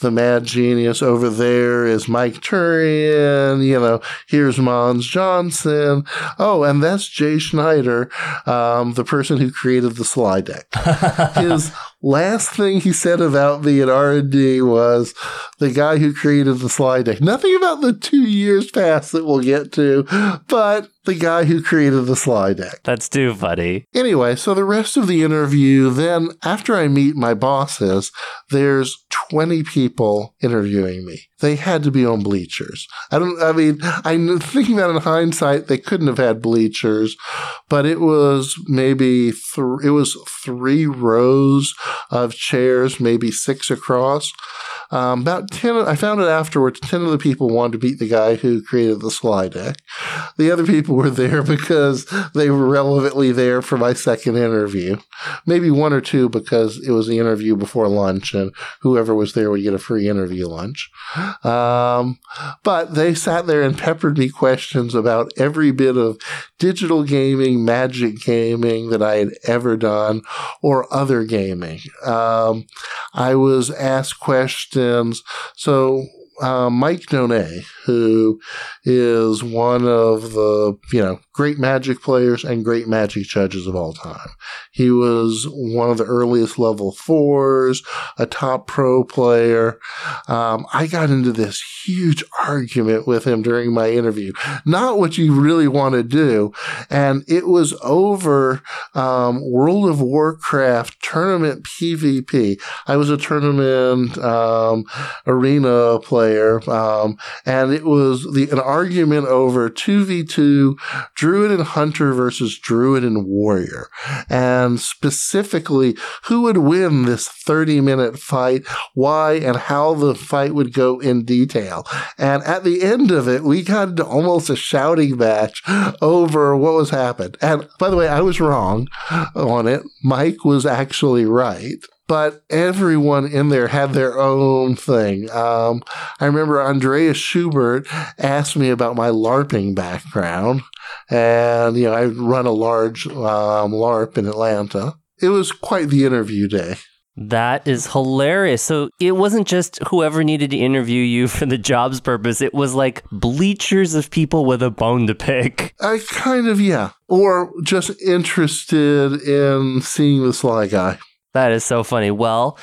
the mad genius over there is Mike Turian. You know, here's Mons Johnson. Oh, and that's Jay Schneider, um, the person who created the Sligh deck. His last thing he said about me at R&D was the guy who created the Sligh deck. Nothing about the two years past that we'll get to, but the guy who created the Sligh deck. That's too funny. Anyway, so the rest of the interview, then after I meet my bosses, there's 20 people interviewing me. They had to be on bleachers. I don't, I mean, I'm thinking that in hindsight, they couldn't have had bleachers, but it was maybe, th- it was three rows of chairs, maybe six across. Um, about 10, I found it afterwards, 10 of the people wanted to beat the guy who created the Sligh deck. The other people were there because they were relevantly there for my second interview. Maybe one or two because it was the interview before lunch and whoever was there would get a free interview lunch. Um, but they sat there and peppered me questions about every bit of digital gaming, magic gaming that I had ever done or other gaming. Um, I was asked questions. So uh, Mike Donais, who is one of the you know great Magic players and great Magic judges of all time. He was one of the earliest level fours, a top pro player. Um, I got into this huge argument with him during my interview. Not what you really want to do, and it was over um, World of Warcraft tournament PvP. I was a tournament um, arena player, um, and it was the, an argument over 2v2 Druid and Hunter versus Druid and Warrior. And specifically, who would win this 30 minute fight, why, and how the fight would go in detail. And at the end of it, we got into almost a shouting match over what was happened. And by the way, I was wrong on it. Mike was actually right but everyone in there had their own thing. Um, I remember Andreas Schubert asked me about my LARPing background, and you know I run a large um, LARP in Atlanta. It was quite the interview day. That is hilarious. So it wasn't just whoever needed to interview you for the job's purpose. It was like bleachers of people with a bone to pick. I kind of, yeah. Or just interested in seeing the Sligh guy. That is so funny. Well,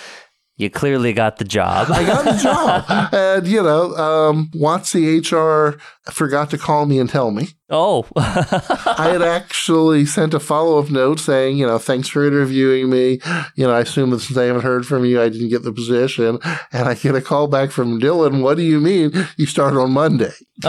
you clearly got the job. I got the job. and, you know, um, WotC HR forgot to call me and tell me. Oh. I had actually sent a follow up note saying, you know, thanks for interviewing me. You know, I assume that since I haven't heard from you, I didn't get the position. And I get a call back from Dylan. What do you mean you start on Monday?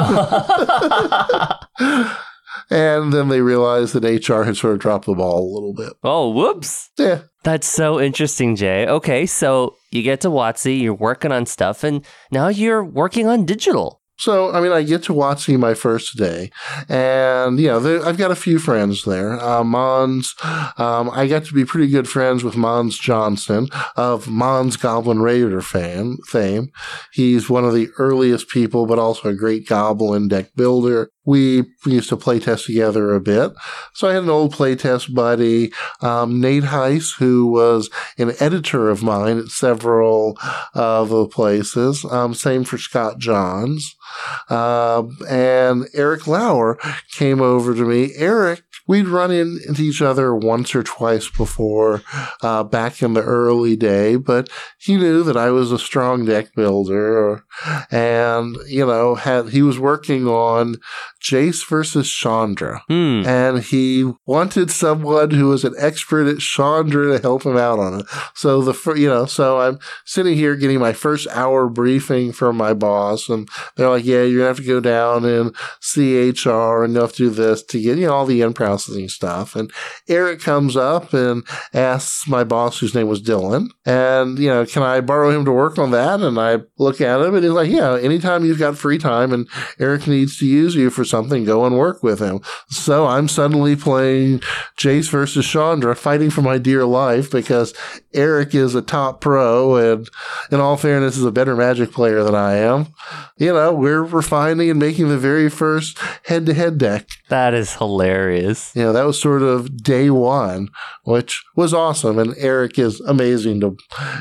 and then they realized that HR had sort of dropped the ball a little bit. Oh, whoops. Yeah. That's so interesting, Jay. Okay, so you get to WotC, you're working on stuff, and now you're working on digital. So, I mean, I get to WotC my first day, and you know, I've got a few friends there. Uh, Mons, um, I got to be pretty good friends with Mons Johnson of Mons Goblin Raider fame. He's one of the earliest people, but also a great Goblin deck builder we used to play test together a bit. So I had an old playtest buddy, um, Nate Heiss, who was an editor of mine at several of the places. Um, same for Scott Johns. Uh, and Eric Lauer came over to me. Eric we'd run into each other once or twice before uh, back in the early day, but he knew that I was a strong deck builder, and you know had he was working on Jace versus Chandra, hmm. and he wanted someone who was an expert at Chandra to help him out on it. So the you know, so I'm sitting here getting my first hour briefing from my boss, and they're like, "Yeah, you're gonna have to go down and see HR, and you have to do this to get you know all the in processing stuff." And Eric comes up and asks my boss, whose name was Dylan, and you know, can I borrow him to work on that? And I look at him, and he's like, "Yeah, anytime you've got free time, and Eric needs to use you for something, go and work with him. So I'm suddenly playing Jace versus Chandra, fighting for my dear life because Eric is a top pro and, in all fairness, is a better Magic player than I am. You know, we're refining and making the very first head to head deck. That is hilarious. You know, that was sort of day one, which was awesome. And Eric is amazing to,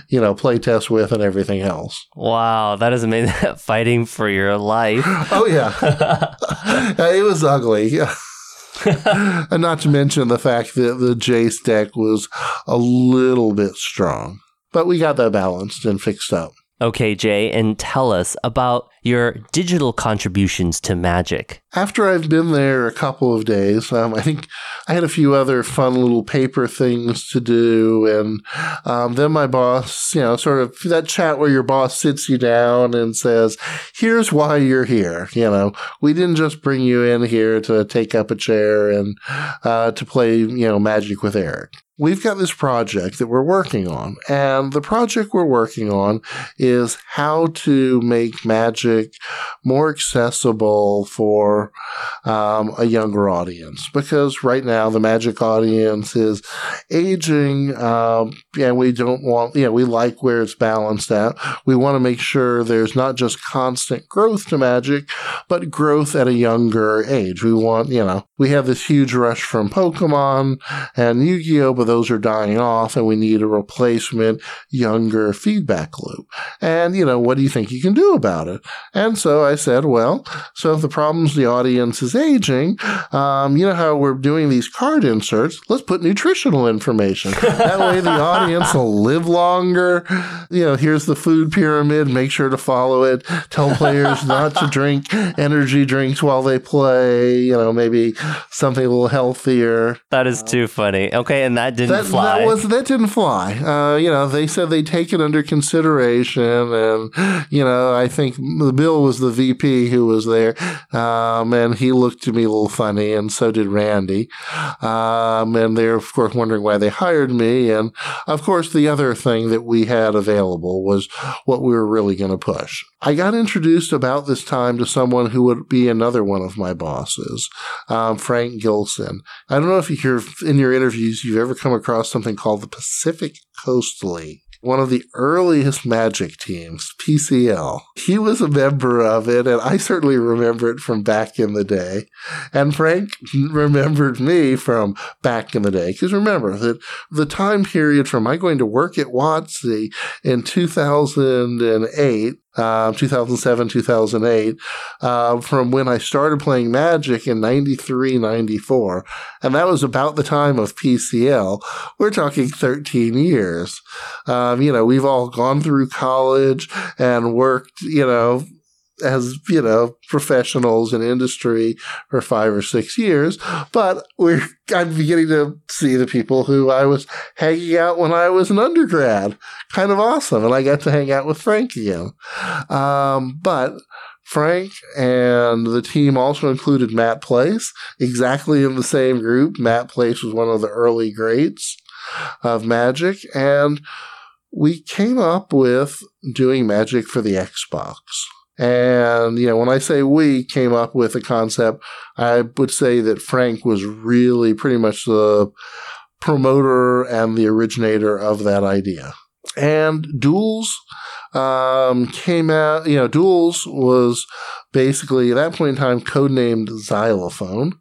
you know, play test with and everything else. Wow, that is amazing. Fighting for your life. Oh, yeah. it was ugly. and not to mention the fact that the Jace deck was a little bit strong. But we got that balanced and fixed up. Okay, Jay, and tell us about your digital contributions to Magic. After I've been there a couple of days, um, I think I had a few other fun little paper things to do. And um, then my boss, you know, sort of that chat where your boss sits you down and says, here's why you're here. You know, we didn't just bring you in here to take up a chair and uh, to play, you know, Magic with Eric we've got this project that we're working on. And the project we're working on is how to make magic more accessible for um, a younger audience. Because right now, the magic audience is aging, um, and we don't want, you know, we like where it's balanced at. We want to make sure there's not just constant growth to magic, but growth at a younger age. We want, you know, we have this huge rush from Pokemon and Yu Gi Oh!, those are dying off and we need a replacement, younger feedback loop. And, you know, what do you think you can do about it? And so I said, well, so if the problem's the audience is aging, um, you know how we're doing these card inserts, let's put nutritional information. that way the audience will live longer. You know, here's the food pyramid, make sure to follow it. Tell players not to drink energy drinks while they play, you know, maybe something a little healthier. That is too funny. Okay, and that didn't That, fly. that was that didn't fly. Uh, you know, they said they take it under consideration, and you know, I think the Bill was the VP who was there, um, and he looked to me a little funny, and so did Randy, um, and they're of course wondering why they hired me, and of course the other thing that we had available was what we were really going to push. I got introduced about this time to someone who would be another one of my bosses, um, Frank Gilson. I don't know if you hear in your interviews you've ever come across something called the Pacific Coast League. One of the earliest Magic teams, PCL. He was a member of it, and I certainly remember it from back in the day. And Frank remembered me from back in the day. Because remember that the time period from my going to work at WotC in 2008 uh, 2007, 2008, uh, from when I started playing Magic in 93, 94. And that was about the time of PCL. We're talking 13 years. Um, you know, we've all gone through college and worked, you know, as you know professionals in industry for five or six years but we're i'm beginning to see the people who i was hanging out when i was an undergrad kind of awesome and i got to hang out with frank again um, but Frank and the team also included Matt Place, exactly in the same group. Matt Place was one of the early greats of Magic, and we came up with doing Magic for the Xbox. And, you know, when I say we came up with a concept, I would say that Frank was really pretty much the promoter and the originator of that idea. And Duels um, came out, you know, Duels was basically at that point in time codenamed Xylophone.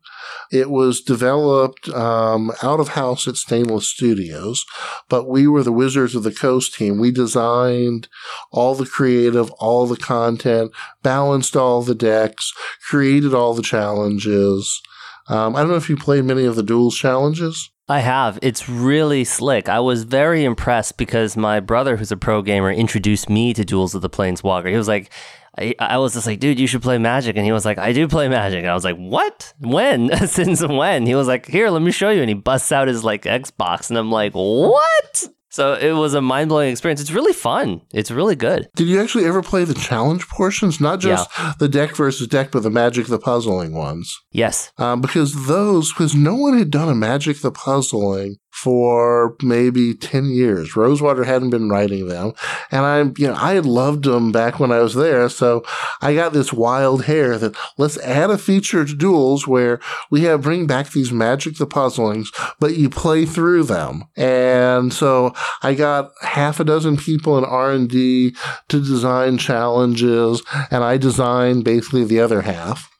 It was developed um, out of house at Stainless Studios, but we were the Wizards of the Coast team. We designed all the creative, all the content, balanced all the decks, created all the challenges. Um, I don't know if you played many of the Duels challenges. I have. It's really slick. I was very impressed because my brother, who's a pro gamer, introduced me to Duels of the Planeswalker. He was like, I, I was just like, dude, you should play Magic. And he was like, I do play Magic. And I was like, what? When? Since when? He was like, here, let me show you. And he busts out his like Xbox. And I'm like, what? So it was a mind blowing experience. It's really fun. It's really good. Did you actually ever play the challenge portions? Not just the deck versus deck, but the Magic the Puzzling ones. Yes. Um, because those, because no one had done a Magic the Puzzling for maybe 10 years. Rosewater hadn't been writing them. And I, you know, I had loved them back when I was there. So I got this wild hair that let's add a feature to duels where we have bring back these Magic the Puzzlings, but you play through them. And so I got half a dozen people in R&D to design challenges and I designed basically the other half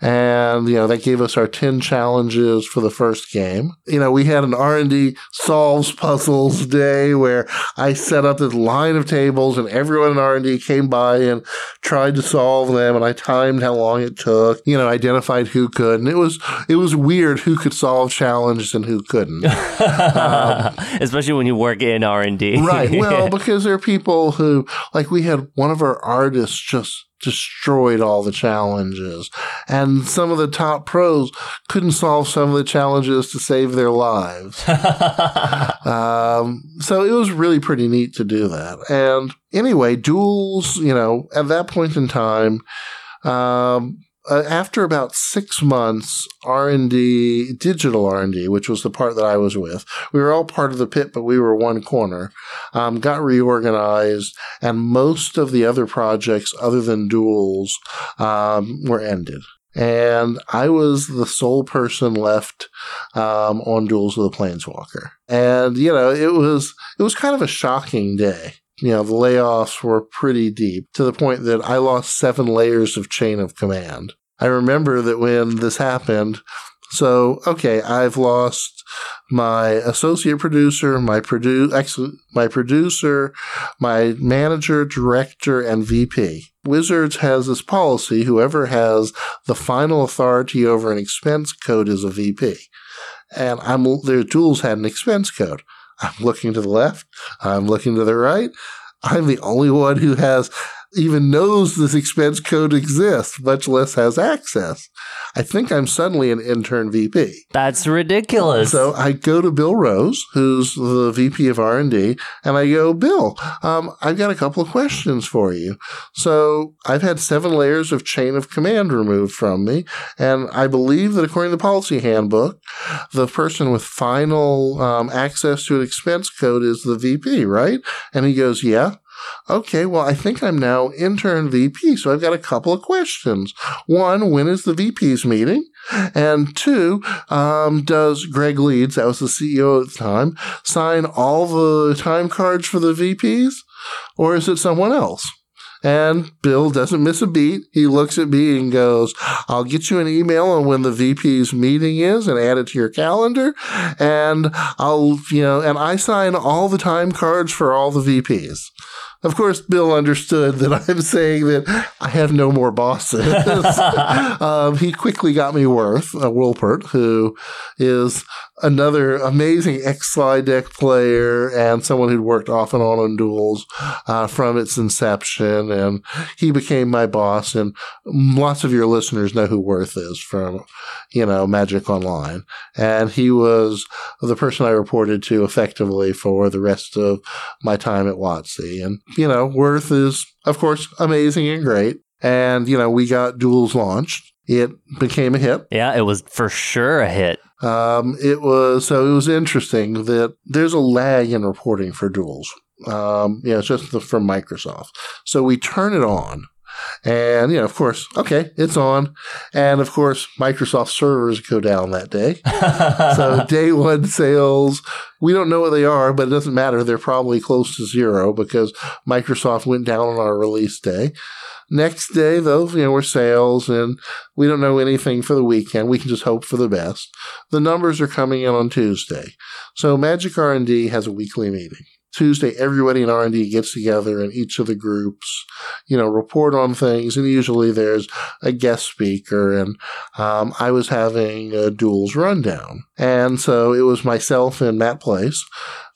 and you know that gave us our 10 challenges for the first game. You know we had an r&d solves puzzles day where i set up this line of tables and everyone in r&d came by and tried to solve them and i timed how long it took you know identified who could. And it was it was weird who could solve challenges and who couldn't. Um, especially when you work in r&d right. Well because there are people who like we had one of our artists just destroyed all the challenges. And some of the top pros couldn't solve some of the challenges to save their lives. um, so it was really pretty neat to do that. And anyway, duels, you know, at that point in time, um, uh, after about six months, R and D, digital R and D, which was the part that I was with, we were all part of the pit, but we were one corner. Um, got reorganized, and most of the other projects, other than duels, um, were ended. And I was the sole person left um, on Duels of the Planeswalker, and you know it was it was kind of a shocking day you know, the layoffs were pretty deep to the point that I lost seven layers of chain of command. I remember that when this happened, So, okay, I've lost my associate producer, my produ- actually, my producer, my manager, director, and VP. Wizards has this policy whoever has the final authority over an expense code is a VP. And I'm their tools had an expense code. I'm looking to the left, I'm looking to the right. I'm the only one who has even knows this expense code exists, much less has access. I think I'm suddenly an intern VP. That's ridiculous. So I go to Bill Rose, who's the VP of R&D, and I go, Bill, um, I've got a couple of questions for you. So I've had seven layers of chain of command removed from me, and I believe that according to the policy handbook, the person with final um, access to an expense code is the VP, right? And he goes, yeah okay, well, I think I'm now intern VP, so I've got a couple of questions. One, when is the VP's meeting? And two, um, does Greg Leeds, that was the CEO at the time, sign all the time cards for the VPs? Or is it someone else? And Bill doesn't miss a beat. He looks at me and goes, I'll get you an email on when the VP's meeting is and add it to your calendar. And I'll, you know, and I sign all the time cards for all the VPs. Of course, Bill understood that I'm saying that I have no more bosses. um, he quickly got me Worth, uh, Wollpert, who is another amazing X Sligh deck player and someone who'd worked off and on on duels uh, from its inception. And he became my boss. And lots of your listeners know who Worth is from, you know, Magic Online. And he was the person I reported to effectively for the rest of my time at WotC. And, you know, Worth is, of course, amazing and great. And, you know, we got duels launched. It became a hit. Yeah, it was for sure a hit. Um, it was so it was interesting that there's a lag in reporting for duels. Um, you know, it's just the, from Microsoft. So we turn it on, and you know, of course, okay, it's on, and of course, Microsoft servers go down that day. so day one sales, we don't know what they are, but it doesn't matter. They're probably close to zero because Microsoft went down on our release day. Next day, though, you know, we're sales and we don't know anything for the weekend. We can just hope for the best. The numbers are coming in on Tuesday. So Magic R&D has a weekly meeting. Tuesday, everybody in R&D gets together and each of the groups, you know, report on things. And usually there's a guest speaker. And um, I was having a duels rundown. And so it was myself and Matt Place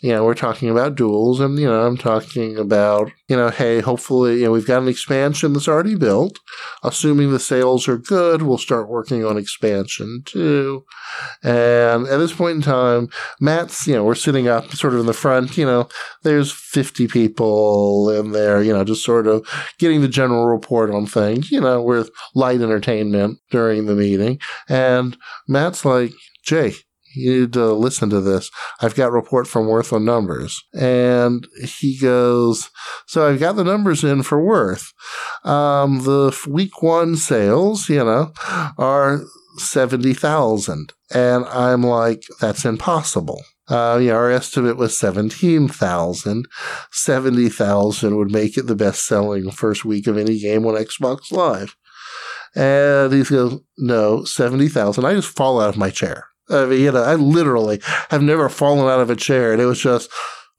you know, we're talking about duels and, you know, I'm talking about, you know, hey, hopefully, you know, we've got an expansion that's already built. Assuming the sales are good, we'll start working on expansion too. And at this point in time, Matt's, you know, we're sitting up sort of in the front, you know, there's 50 people in there, you know, just sort of getting the general report on things, you know, with light entertainment during the meeting. And Matt's like, Jay, you need to listen to this. I've got report from Worth on numbers. And he goes, so I've got the numbers in for Worth. Um, the week one sales, you know, are 70,000. And I'm like, that's impossible. Uh, yeah, our estimate was 17,000. 70,000 would make it the best selling first week of any game on Xbox Live. And he goes, no, 70,000. I just fall out of my chair. I mean, you know, I literally have never fallen out of a chair and it was just,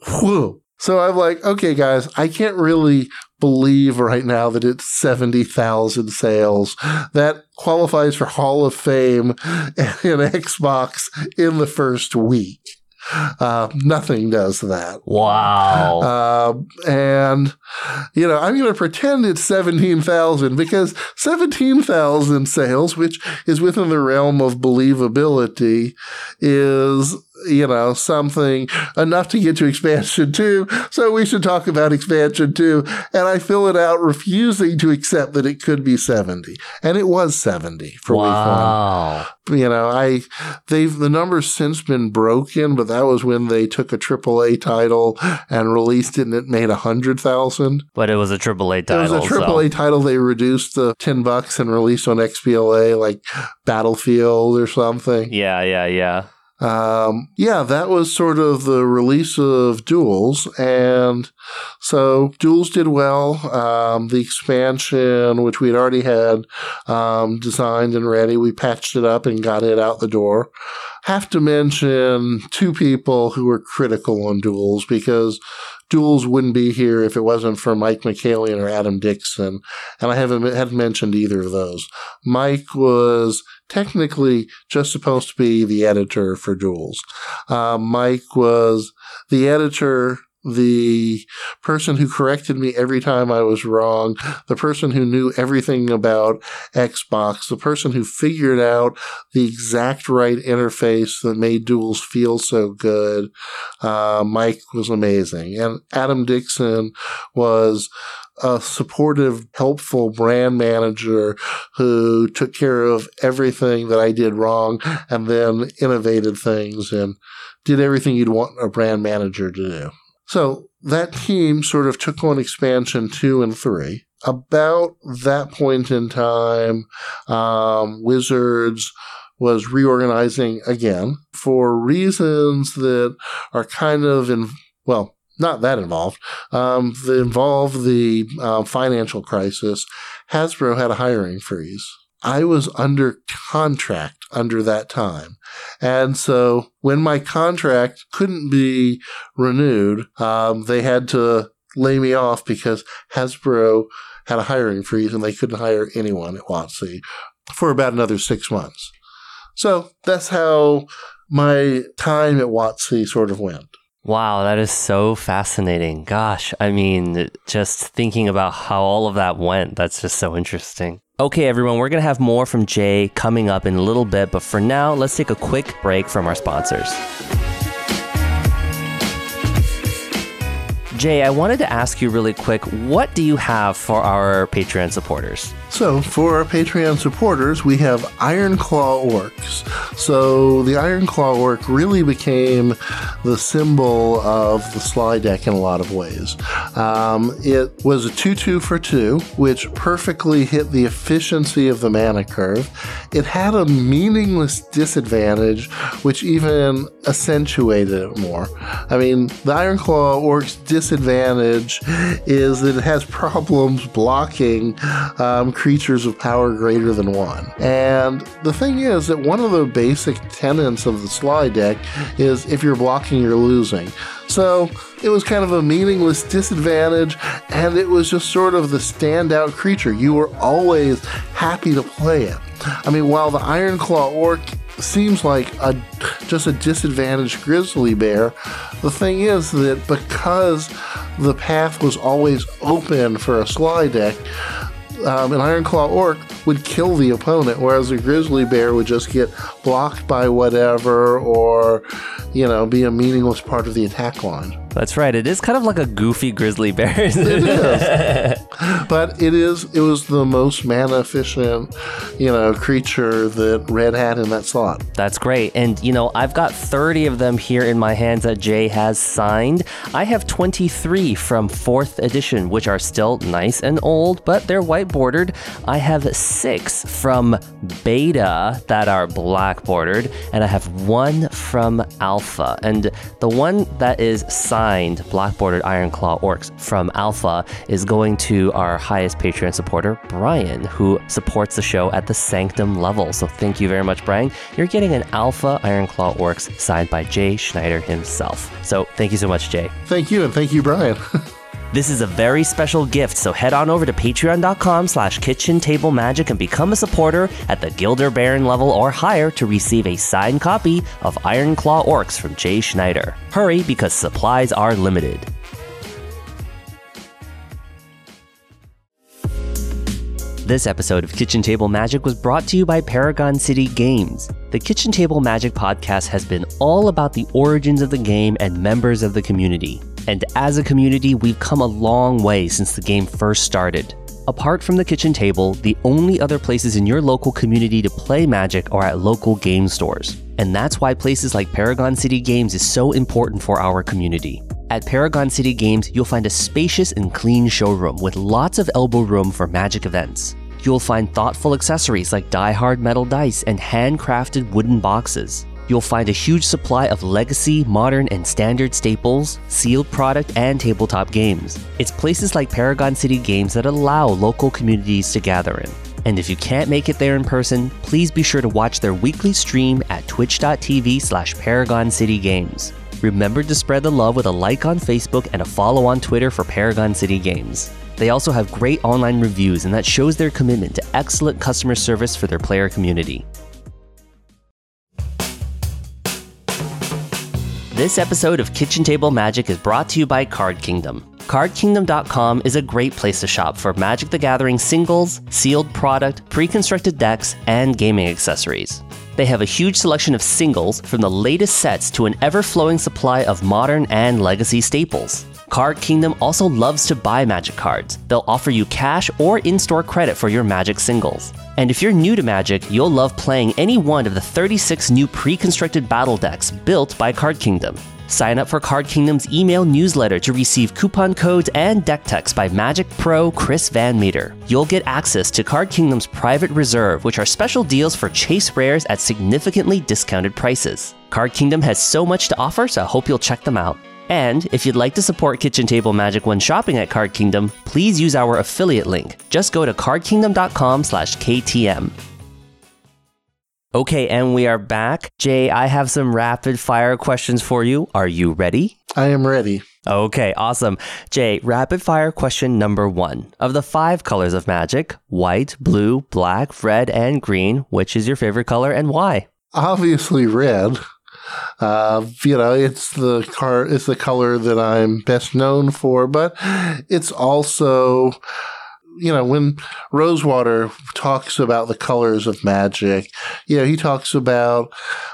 whew. So I'm like, okay, guys, I can't really believe right now that it's 70,000 sales. That qualifies for Hall of Fame and Xbox in the first week. Uh, nothing does that. Wow. Uh, and, you know, I'm going to pretend it's 17,000 because 17,000 sales, which is within the realm of believability, is you know, something enough to get to expansion two. So we should talk about expansion two. And I fill it out refusing to accept that it could be 70. And it was 70 for wow. week one. You know, I, they've, the number's since been broken, but that was when they took a AAA title and released it and it made a hundred thousand. But it was a AAA title. It was a AAA so. title. They reduced the 10 bucks and released on XBLA like Battlefield or something. Yeah, yeah, yeah. Um, yeah, that was sort of the release of Duels. And so Duels did well. Um, the expansion, which we'd already had um, designed and ready, we patched it up and got it out the door. Have to mention two people who were critical on Duels because Duels wouldn't be here if it wasn't for Mike McCallion or Adam Dixon. And I haven't, haven't mentioned either of those. Mike was technically just supposed to be the editor for Duels. Uh, Mike was the editor the person who corrected me every time I was wrong, the person who knew everything about Xbox, the person who figured out the exact right interface that made duels feel so good. Uh, Mike was amazing. And Adam Dixon was a supportive, helpful brand manager who took care of everything that I did wrong and then innovated things and did everything you'd want a brand manager to do. So that team sort of took on expansion two and three. About that point in time, um, Wizards was reorganizing again for reasons that are kind of in, well, not that involved. Um, that involve the uh, financial crisis. Hasbro had a hiring freeze. I was under contract under that time. And so when my contract couldn't be renewed, um, they had to lay me off because Hasbro had a hiring freeze and they couldn't hire anyone at WotC for about another six months. So that's how my time at WotC sort of went. Wow, that is so fascinating. Gosh, I mean, just thinking about how all of that went, that's just so interesting. Okay, everyone, we're going to have more from Jay coming up in a little bit, but for now, let's take a quick break from our sponsors. Jay, I wanted to ask you really quick what do you have for our Patreon supporters? So, for our Patreon supporters, we have Ironclaw Orcs. So, the Ironclaw Orc really became the symbol of the Sligh deck in a lot of ways. Um, it was a 2 2 for 2, which perfectly hit the efficiency of the mana curve. It had a meaningless disadvantage, which even accentuated it more. I mean, the Ironclaw Orc's disadvantage is that it has problems blocking. Um, creatures of power greater than one. And the thing is that one of the basic tenets of the Sligh deck is if you're blocking, you're losing. So it was kind of a meaningless disadvantage, and it was just sort of the standout creature. You were always happy to play it. I mean, while the Ironclaw Orc seems like a just a disadvantaged grizzly bear, the thing is that because the path was always open for a Sligh deck, um, an Ironclaw Orc would kill the opponent, whereas a Grizzly Bear would just get blocked by whatever or, you know, be a meaningless part of the attack line. That's right. It is kind of like a goofy grizzly bear. it is. but it is it was the most mana efficient, you know, creature that Red had in that slot. That's great. And you know, I've got 30 of them here in my hands that Jay has signed. I have 23 from 4th edition, which are still nice and old, but they're white bordered. I have 6 from beta that are black bordered, and I have one from alpha. And the one that is signed black bordered Ironclaw orcs from Alpha is going to our highest Patreon supporter, Brian, who supports the show at the Sanctum level. So thank you very much, Brian. You're getting an Alpha Ironclaw orcs signed by Jay Schneider himself. So thank you so much, Jay. Thank you, and thank you, Brian. This is a very special gift, so head on over to patreon.com slash kitchen table magic and become a supporter at the Gilder Baron level or higher to receive a signed copy of Iron Claw Orcs from Jay Schneider. Hurry because supplies are limited. This episode of Kitchen Table Magic was brought to you by Paragon City Games. The Kitchen Table Magic podcast has been all about the origins of the game and members of the community. And as a community, we've come a long way since the game first started. Apart from the kitchen table, the only other places in your local community to play Magic are at local game stores. And that's why places like Paragon City Games is so important for our community. At Paragon City Games, you'll find a spacious and clean showroom with lots of elbow room for Magic events. You'll find thoughtful accessories like die-hard metal dice and handcrafted wooden boxes. You'll find a huge supply of legacy, modern, and standard staples, sealed product, and tabletop games. It's places like Paragon City Games that allow local communities to gather in. And if you can't make it there in person, please be sure to watch their weekly stream at twitch.tv slash Paragon City Games. Remember to spread the love with a like on Facebook and a follow on Twitter for Paragon City Games. They also have great online reviews, and that shows their commitment to excellent customer service for their player community. This episode of Kitchen Table Magic is brought to you by Card Kingdom. CardKingdom.com is a great place to shop for Magic the Gathering singles, sealed product, pre constructed decks, and gaming accessories. They have a huge selection of singles from the latest sets to an ever flowing supply of modern and legacy staples. Card Kingdom also loves to buy Magic cards. They'll offer you cash or in store credit for your Magic singles. And if you're new to Magic, you'll love playing any one of the 36 new pre constructed battle decks built by Card Kingdom. Sign up for Card Kingdom's email newsletter to receive coupon codes and deck techs by Magic Pro Chris Van Meter. You'll get access to Card Kingdom's private reserve, which are special deals for chase rares at significantly discounted prices. Card Kingdom has so much to offer, so I hope you'll check them out. And if you'd like to support Kitchen Table Magic when shopping at Card Kingdom, please use our affiliate link. Just go to cardkingdom.com/ktm. Okay, and we are back. Jay, I have some rapid fire questions for you. Are you ready? I am ready. Okay, awesome. Jay, rapid fire question number one. Of the five colors of magic, white, blue, black, red, and green, which is your favorite color and why? Obviously, red. Uh, you know, it's the car, it's the color that I'm best known for, but it's also you know, when Rosewater talks about the colors of magic, you know, he talks about,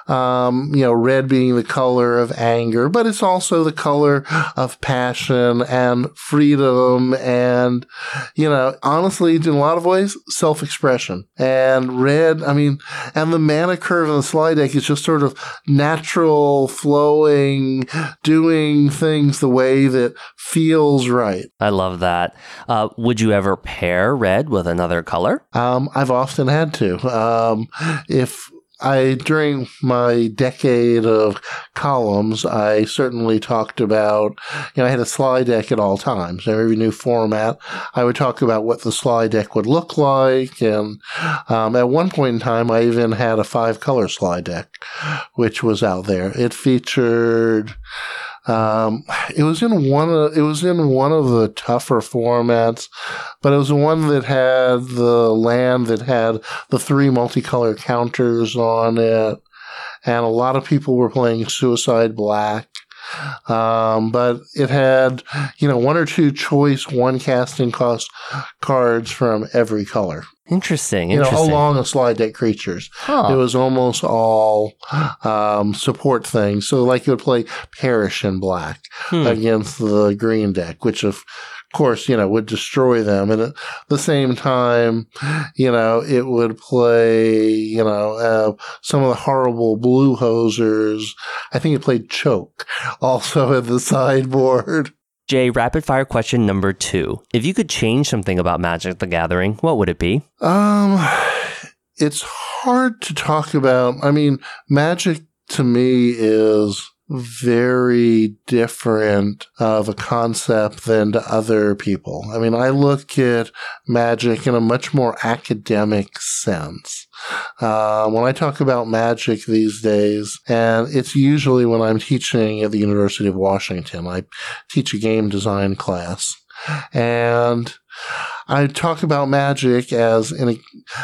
um, you know, red being the color of anger, but it's also the color of passion and freedom and, you know, honestly, in a lot of ways, self expression. And red, I mean, and the mana curve in the Sligh deck is just sort of natural, flowing, doing things the way that feels right. I love that. Uh, would you ever pair red with another color? Um, I've often had to. Um, if I during my decade of columns, I certainly talked about, you know, I had a Sligh deck at all times. Every new format, I would talk about what the Sligh deck would look like, and um, at one point in time, I even had a five color Sligh deck, which was out there. It featured um, it was in one of it was in one of the tougher formats, but it was the one that had the land that had the three multicolor counters on it, and a lot of people were playing Suicide Black. Um, but it had, you know, one or two choice one casting cost cards from every color. Interesting. You interesting. know, along the Sligh deck creatures. Huh. It was almost all um, support things. So, like, you would play Perish in black Hmm. against the green deck, which, of course, you know, would destroy them. And at the same time, you know, it would play, you know, uh, some of the horrible blue hosers. I think it played Choke also at the sideboard. Jay, rapid fire question number two. If you could change something about Magic the Gathering, what would it be? Um, it's hard to talk about. I mean, magic to me is very different of a concept than to other people. I mean, I look at magic in a much more academic sense. Uh, when I talk about magic these days, and it's usually when I'm teaching at the University of Washington, I teach a game design class. And I talk about magic as an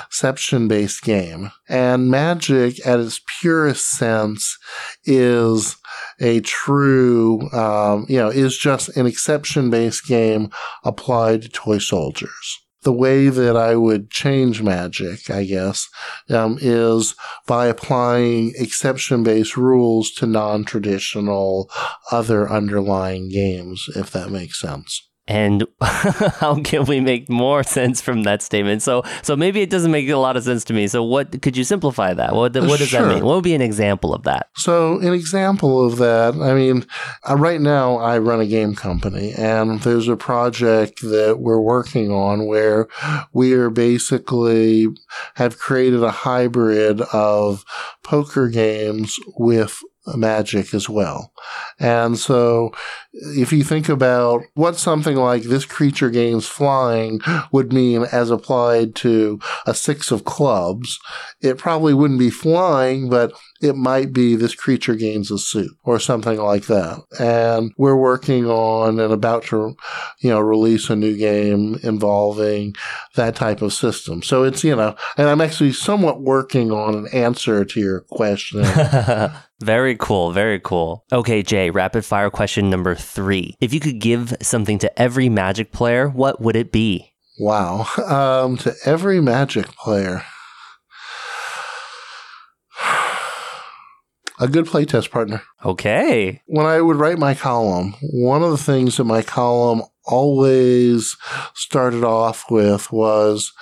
exception based game. And magic, at its purest sense, is a true, um, you know, is just an exception based game applied to toy soldiers. The way that I would change magic, I guess, um, is by applying exception based rules to non traditional other underlying games, if that makes sense. And how can we make more sense from that statement? So, so maybe it doesn't make a lot of sense to me. So, what could you simplify that? What, what does Sure. that mean? What would be an example of that? So, an example of that, I mean, uh, right now I run a game company, and there's a project that we're working on where we are basically have created a hybrid of poker games with magic as well. And so, if you think about what something like this creature gains flying would mean as applied to a six of clubs, it probably wouldn't be flying, but it might be this creature gains a suit or something like that. And we're working on and about to, you know, release a new game involving that type of system. So it's, you know, and I'm actually somewhat working on an answer to your question. very cool. Very cool. Okay, Jay, rapid fire question number three. If you could give something to every Magic player, what would it be? wow. Um, to every magic player. A good playtest partner. Okay. when I would write my column, one of the things that my column always started off with was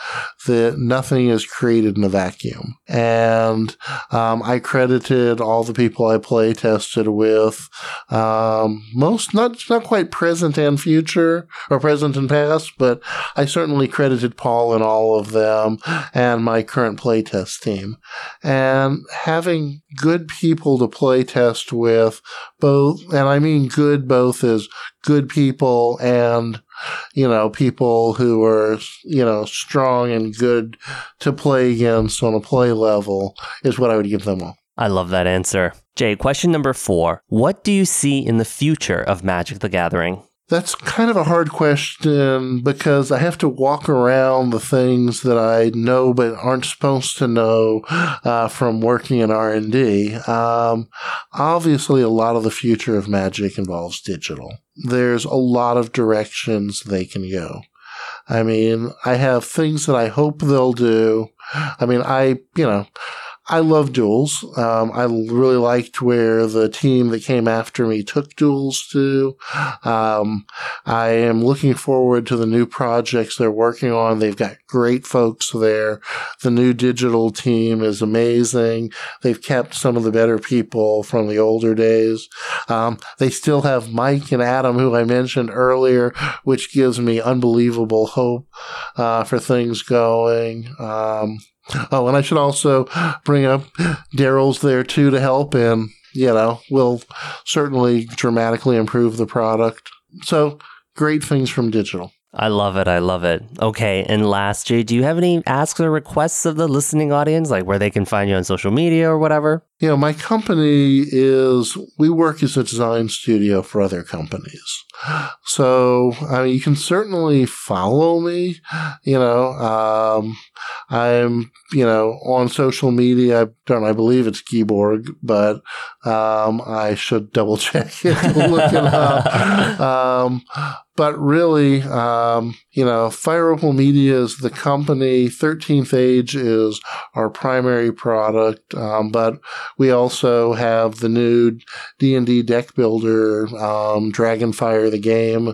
that nothing is created in a vacuum. And um, I credited all the people I play tested with, um, most not not quite present and future or present and past, but I certainly credited Paul and all of them and my current playtest team. And having good people to play test with, both, and I mean good both as good people and you know people who are you know strong and good to play against on a play level is what I would give them all. I love that answer. Jay, question number four. What do you see in the future of Magic the Gathering? That's kind of a hard question because I have to walk around the things that I know but aren't supposed to know uh, from working in R and D. Um, obviously, a lot of the future of Magic involves digital. There's a lot of directions they can go. I mean, I have things that I hope they'll do. I mean, I you know. I love duels. Um, I really liked where the team that came after me took duels to. Um, I am looking forward to the new projects they're working on. They've got great folks there. The new digital team is amazing. They've kept some of the better people from the older days. Um, they still have Mike and Adam, who I mentioned earlier, which gives me unbelievable hope uh, for things going. Oh, and I should also bring up Daryl's there too to help, and you know, will certainly dramatically improve the product. So great things from digital. I love it. I love it. Okay. And last, Jay, do you have any asks or requests of the listening audience, like where they can find you on social media or whatever? You know, my company is, we work as a design studio for other companies. So, I mean, you can certainly follow me. You know, um, I'm, you know, on social media. I don't, I believe it's Keyborg, but um, I should double check it, look it up. Um, but really, um, you know, Fire Opal Media is the company. 13th Age is our primary product, um, but we also have the new D&D deck builder, um, Dragonfire the game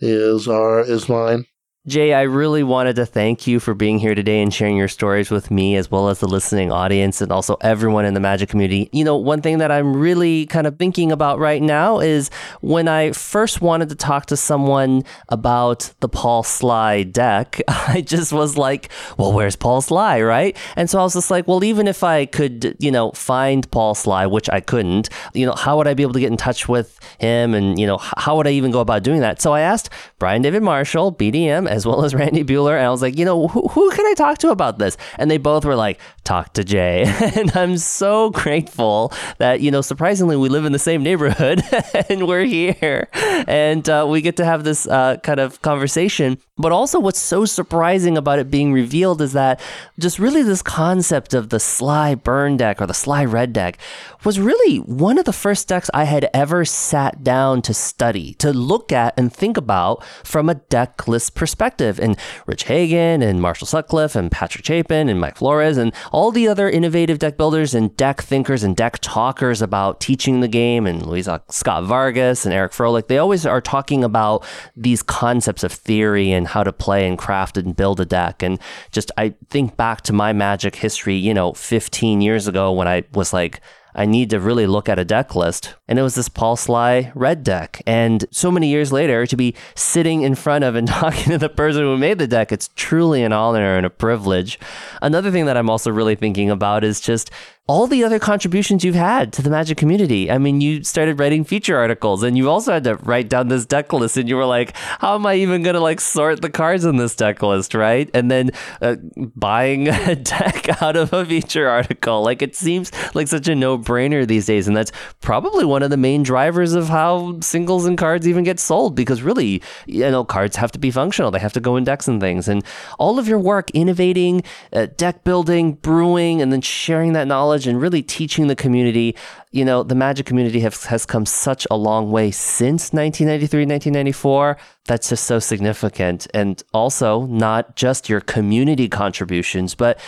is our is mine. Jay, I really wanted to thank you for being here today and sharing your stories with me, as well as the listening audience and also everyone in the Magic community. You know, one thing that I'm really kind of thinking about right now is when I first wanted to talk to someone about the Paul Sligh deck, I just was like, well, where's Paul Sligh, right? And so I was just like, well, even if I could, you know, find Paul Sligh, which I couldn't, you know, how would I be able to get in touch with him? And, you know, how would I even go about doing that? So I asked Brian David Marshall, BDM, as well as Randy Buehler. And I was like, you know, who, who can I talk to about this? And they both were like, talk to Jay. and I'm so grateful that, you know, surprisingly, we live in the same neighborhood and we're here and uh, we get to have this uh, kind of conversation. But also, what's so surprising about it being revealed is that just really this concept of the Sligh Burn deck or the Sligh Red deck was really one of the first decks I had ever sat down to study, to look at and think about from a deck list perspective perspective. And Rich Hagon and Marshall Sutcliffe and Patrick Chapin and Mike Flores and all the other innovative deck builders and deck thinkers and deck talkers about teaching the game and Luis Scott Vargas and Eric Froehlich, they always are talking about these concepts of theory and how to play and craft and build a deck. And just I think back to my magic history, you know, 15 years ago when I was like, I need to really look at a deck list. And it was this Paul Sligh red deck. And so many years later, to be sitting in front of and talking to the person who made the deck, it's truly an honor and a privilege. Another thing that I'm also really thinking about is just all the other contributions you've had to the Magic community. I mean, you started writing feature articles and you also had to write down this deck list and you were like, how am I even going to like sort the cards in this deck list, right? And then uh, buying a deck out of a feature article. Like it seems like such a no-brainer these days and that's probably one of the main drivers of how singles and cards even get sold because really, you know, cards have to be functional. They have to go in decks and things. And all of your work innovating, uh, deck building, brewing and then sharing that knowledge knowledge and really teaching the community. You know, the magic community has, has come such a long way since 1993, 1994. That's just so significant. And also, not just your community contributions, but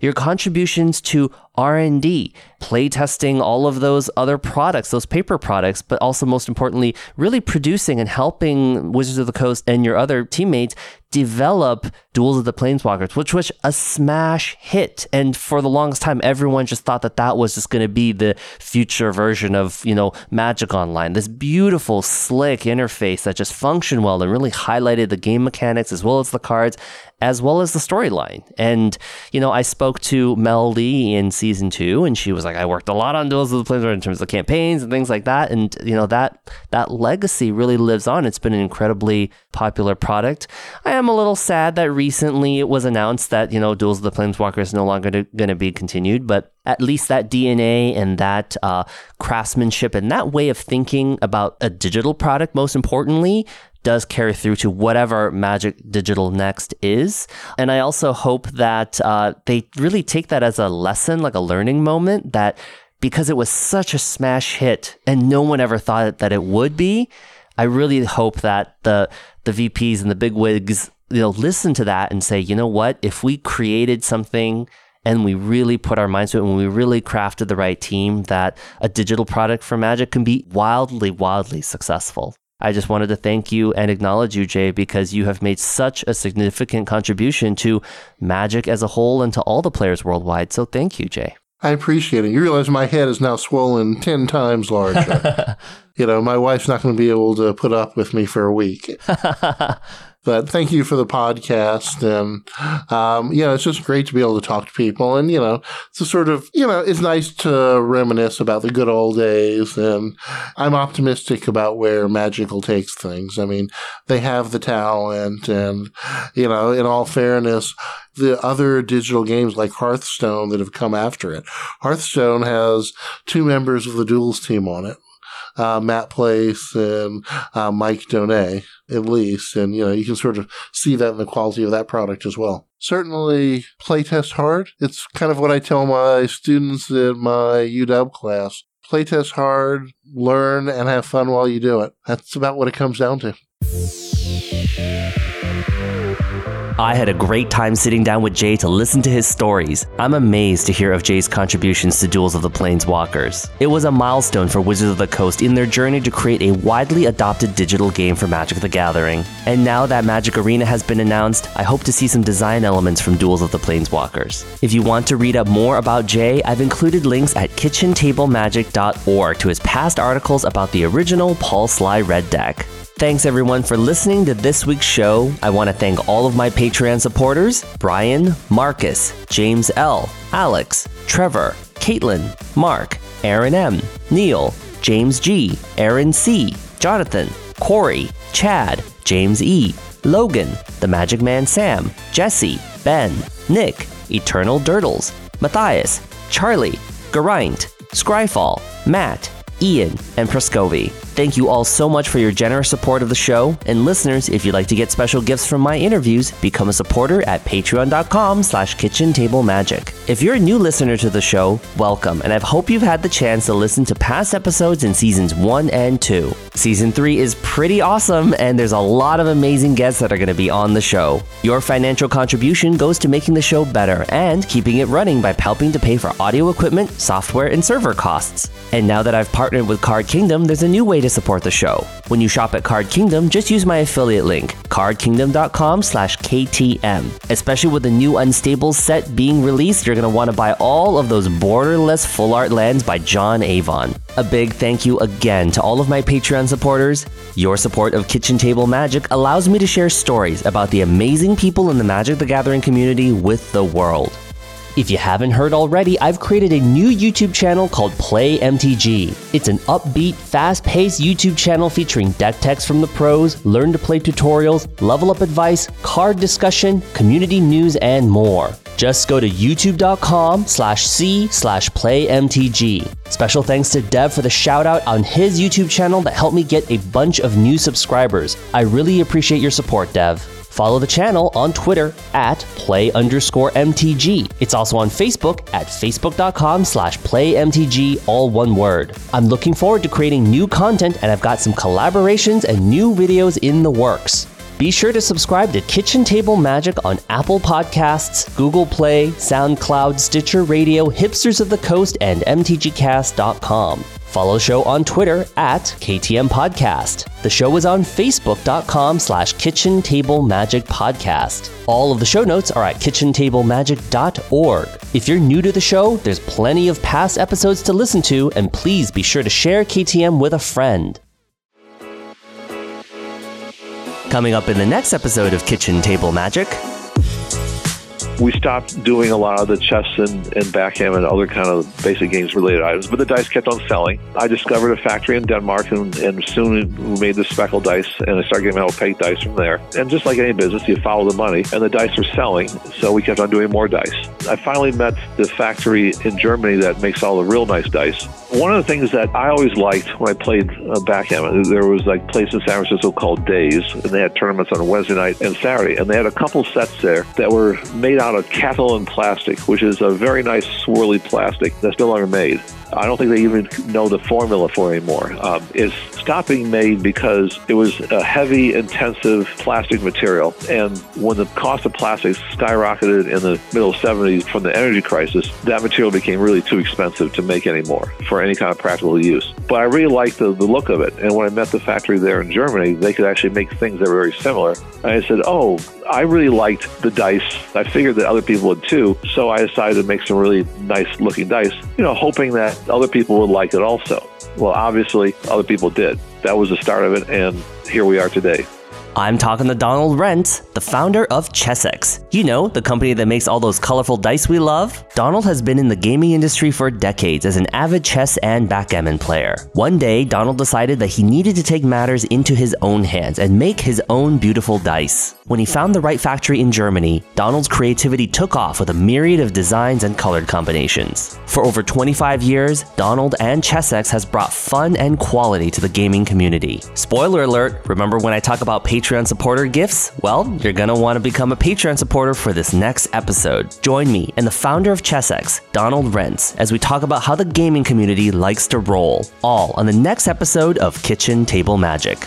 your contributions to R&D, playtesting all of those other products, those paper products, but also most importantly, really producing and helping Wizards of the Coast and your other teammates develop Duels of the Planeswalkers, which was a smash hit. And for the longest time, everyone just thought that that was just going to be the future version of, you know, Magic Online. This beautiful, slick interface that just functioned well and really highlighted the game mechanics as well as the cards, as well as the storyline. And, you know, I spoke to Mel Lee in season season two, and she was like, I worked a lot on Duels of the Planeswalkers in terms of campaigns and things like that. And you know that that legacy really lives on. It's been an incredibly popular product. I am a little sad that recently it was announced that you know Duels of the Planeswalkers is no longer going to be continued, but at least that DNA and that uh, craftsmanship and that way of thinking about a digital product, most importantly, does carry through to whatever Magic Digital Next is. And I also hope that uh, they really take that as a lesson, like a learning moment, that because it was such a smash hit and no one ever thought that it would be, I really hope that the the VPs and the big wigs, you know, listen to that and say, you know what, if we created something and we really put our minds to it and we really crafted the right team, that a digital product for Magic can be wildly, wildly successful. I just wanted to thank you and acknowledge you, Jay, because you have made such a significant contribution to Magic as a whole and to all the players worldwide. So thank you, Jay. I appreciate it. You realize my head is now swollen 10 times larger. you know, my wife's not going to be able to put up with me for a week. But thank you for the podcast. And, um, you know, it's just great to be able to talk to people. And, you know, it's a sort of, you know, it's nice to reminisce about the good old days. And I'm optimistic about where Magical takes things. I mean, they have the talent. And, you know, in all fairness, the other digital games like Hearthstone that have come after it. Hearthstone has two members of the duels team on it uh, Matt Place and uh, Mike Donais, at least. And, you know, you can sort of see that in the quality of that product as well. Certainly, playtest hard. It's kind of what I tell my students in my UW class. Playtest hard, learn, and have fun while you do it. That's about what it comes down to. I had a great time sitting down with Jay to listen to his stories. I'm amazed to hear of Jay's contributions to Duels of the Planeswalkers. It was a milestone for Wizards of the Coast in their journey to create a widely adopted digital game for Magic the Gathering. And now that Magic Arena has been announced, I hope to see some design elements from Duels of the Planeswalkers. If you want to read up more about Jay, I've included links at kitchentablemagic.org to his past articles about the original Paul Sligh Red Deck. Thanks everyone for listening to this week's show. I want to thank all of my Patreon supporters Brian, Marcus, James L., Alex, Trevor, Caitlin, Mark, Aaron M., Neil, James G., Aaron C., Jonathan, Corey, Chad, James E., Logan, The Magic Man Sam, Jesse, Ben, Nick, Eternal Durdles, Matthias, Charlie, Geraint, Scryfall, Matt, Ian, and Prescovi. Thank you all so much for your generous support of the show. And listeners, if you'd like to get special gifts from my interviews, become a supporter at patreon.com slash kitchen table magic. If you're a new listener to the show, welcome, and I hope you've had the chance to listen to past episodes in seasons 1 and 2. Season 3 is pretty awesome, and there's a lot of amazing guests that are going to be on the show. Your financial contribution goes to making the show better and keeping it running by helping to pay for audio equipment, software, and server costs. And now that I've partnered with Card Kingdom, there's a new way to support the show. When you shop at Card Kingdom, just use my affiliate link, cardkingdom.com slash KTM. Especially with the new Unstable set being released, you're going to want to buy all of those borderless full art lands by John Avon. A big thank you again to all of my Patreon supporters. Your support of Kitchen Table Magic allows me to share stories about the amazing people in the Magic the Gathering community with the world. If you haven't heard already, I've created a new YouTube channel called Play MTG. It's an upbeat, fast paced YouTube channel featuring deck techs from the pros, learn to play tutorials, level up advice, card discussion, community news, and more. Just go to youtube.com slash c slash playmtg. Special thanks to Dev for the shout out on his YouTube channel that helped me get a bunch of new subscribers. I really appreciate your support, Dev. Follow the channel on Twitter at play underscore MTG. It's also on Facebook at facebook.com slash playmtg, all one word. I'm looking forward to creating new content and I've got some collaborations and new videos in the works. Be sure to subscribe to Kitchen Table Magic on Apple Podcasts, Google Play, SoundCloud, Stitcher Radio, Hipsters of the Coast, and MTGcast.com. Follow the show on Twitter at KTM Podcast. The show is on Facebook.com slash Kitchen Table Magic Podcast. All of the show notes are at kitchentablemagic.org. If you're new to the show, there's plenty of past episodes to listen to, and please be sure to share KTM with a friend. Coming up in the next episode of Kitchen Table Magic, we stopped doing a lot of the chess and, and backgammon and other kind of basic games related items, but the dice kept on selling. I discovered a factory in Denmark and, and soon we made the speckled dice and I started getting my opaque dice from there. And just like any business, you follow the money and the dice were selling, so we kept on doing more dice. I finally met the factory in Germany that makes all the real nice dice. One of the things that I always liked when I played uh, backgammon, there was like place in San Francisco called Days, and they had tournaments on Wednesday night and Saturday, and they had a couple sets there that were made out of Catalin plastic, which is a very nice swirly plastic that's no longer made. I don't think they even know the formula for anymore. Um, it's stopped being made because it was a heavy, intensive plastic material. And when the cost of plastics skyrocketed in the middle 70s from the energy crisis, that material became really too expensive to make anymore for any kind of practical use. But I really liked the, the look of it. And when I met the factory there in Germany, they could actually make things that were very similar. And I said, oh, I really liked the dice. I figured that other people would too. So I decided to make some really nice looking dice, you know, hoping that other people would like it also. Well, obviously, other people did. That was the start of it, and here we are today. I'm talking to Donald Rent, the founder of Chessex. You know, the company that makes all those colorful dice we love? Donald has been in the gaming industry for decades as an avid chess and backgammon player. One day, Donald decided that he needed to take matters into his own hands and make his own beautiful dice. When he found the right factory in Germany, Donald's creativity took off with a myriad of designs and colored combinations. For over 25 years, Donald and Chessex has brought fun and quality to the gaming community. Spoiler alert, remember when I talk about Patreon supporter gifts? Well, you're gonna want to become a Patreon supporter for this next episode. Join me and the founder of Chessex, Donald Rents, as we talk about how the gaming community likes to roll, all on the next episode of Kitchen Table Magic.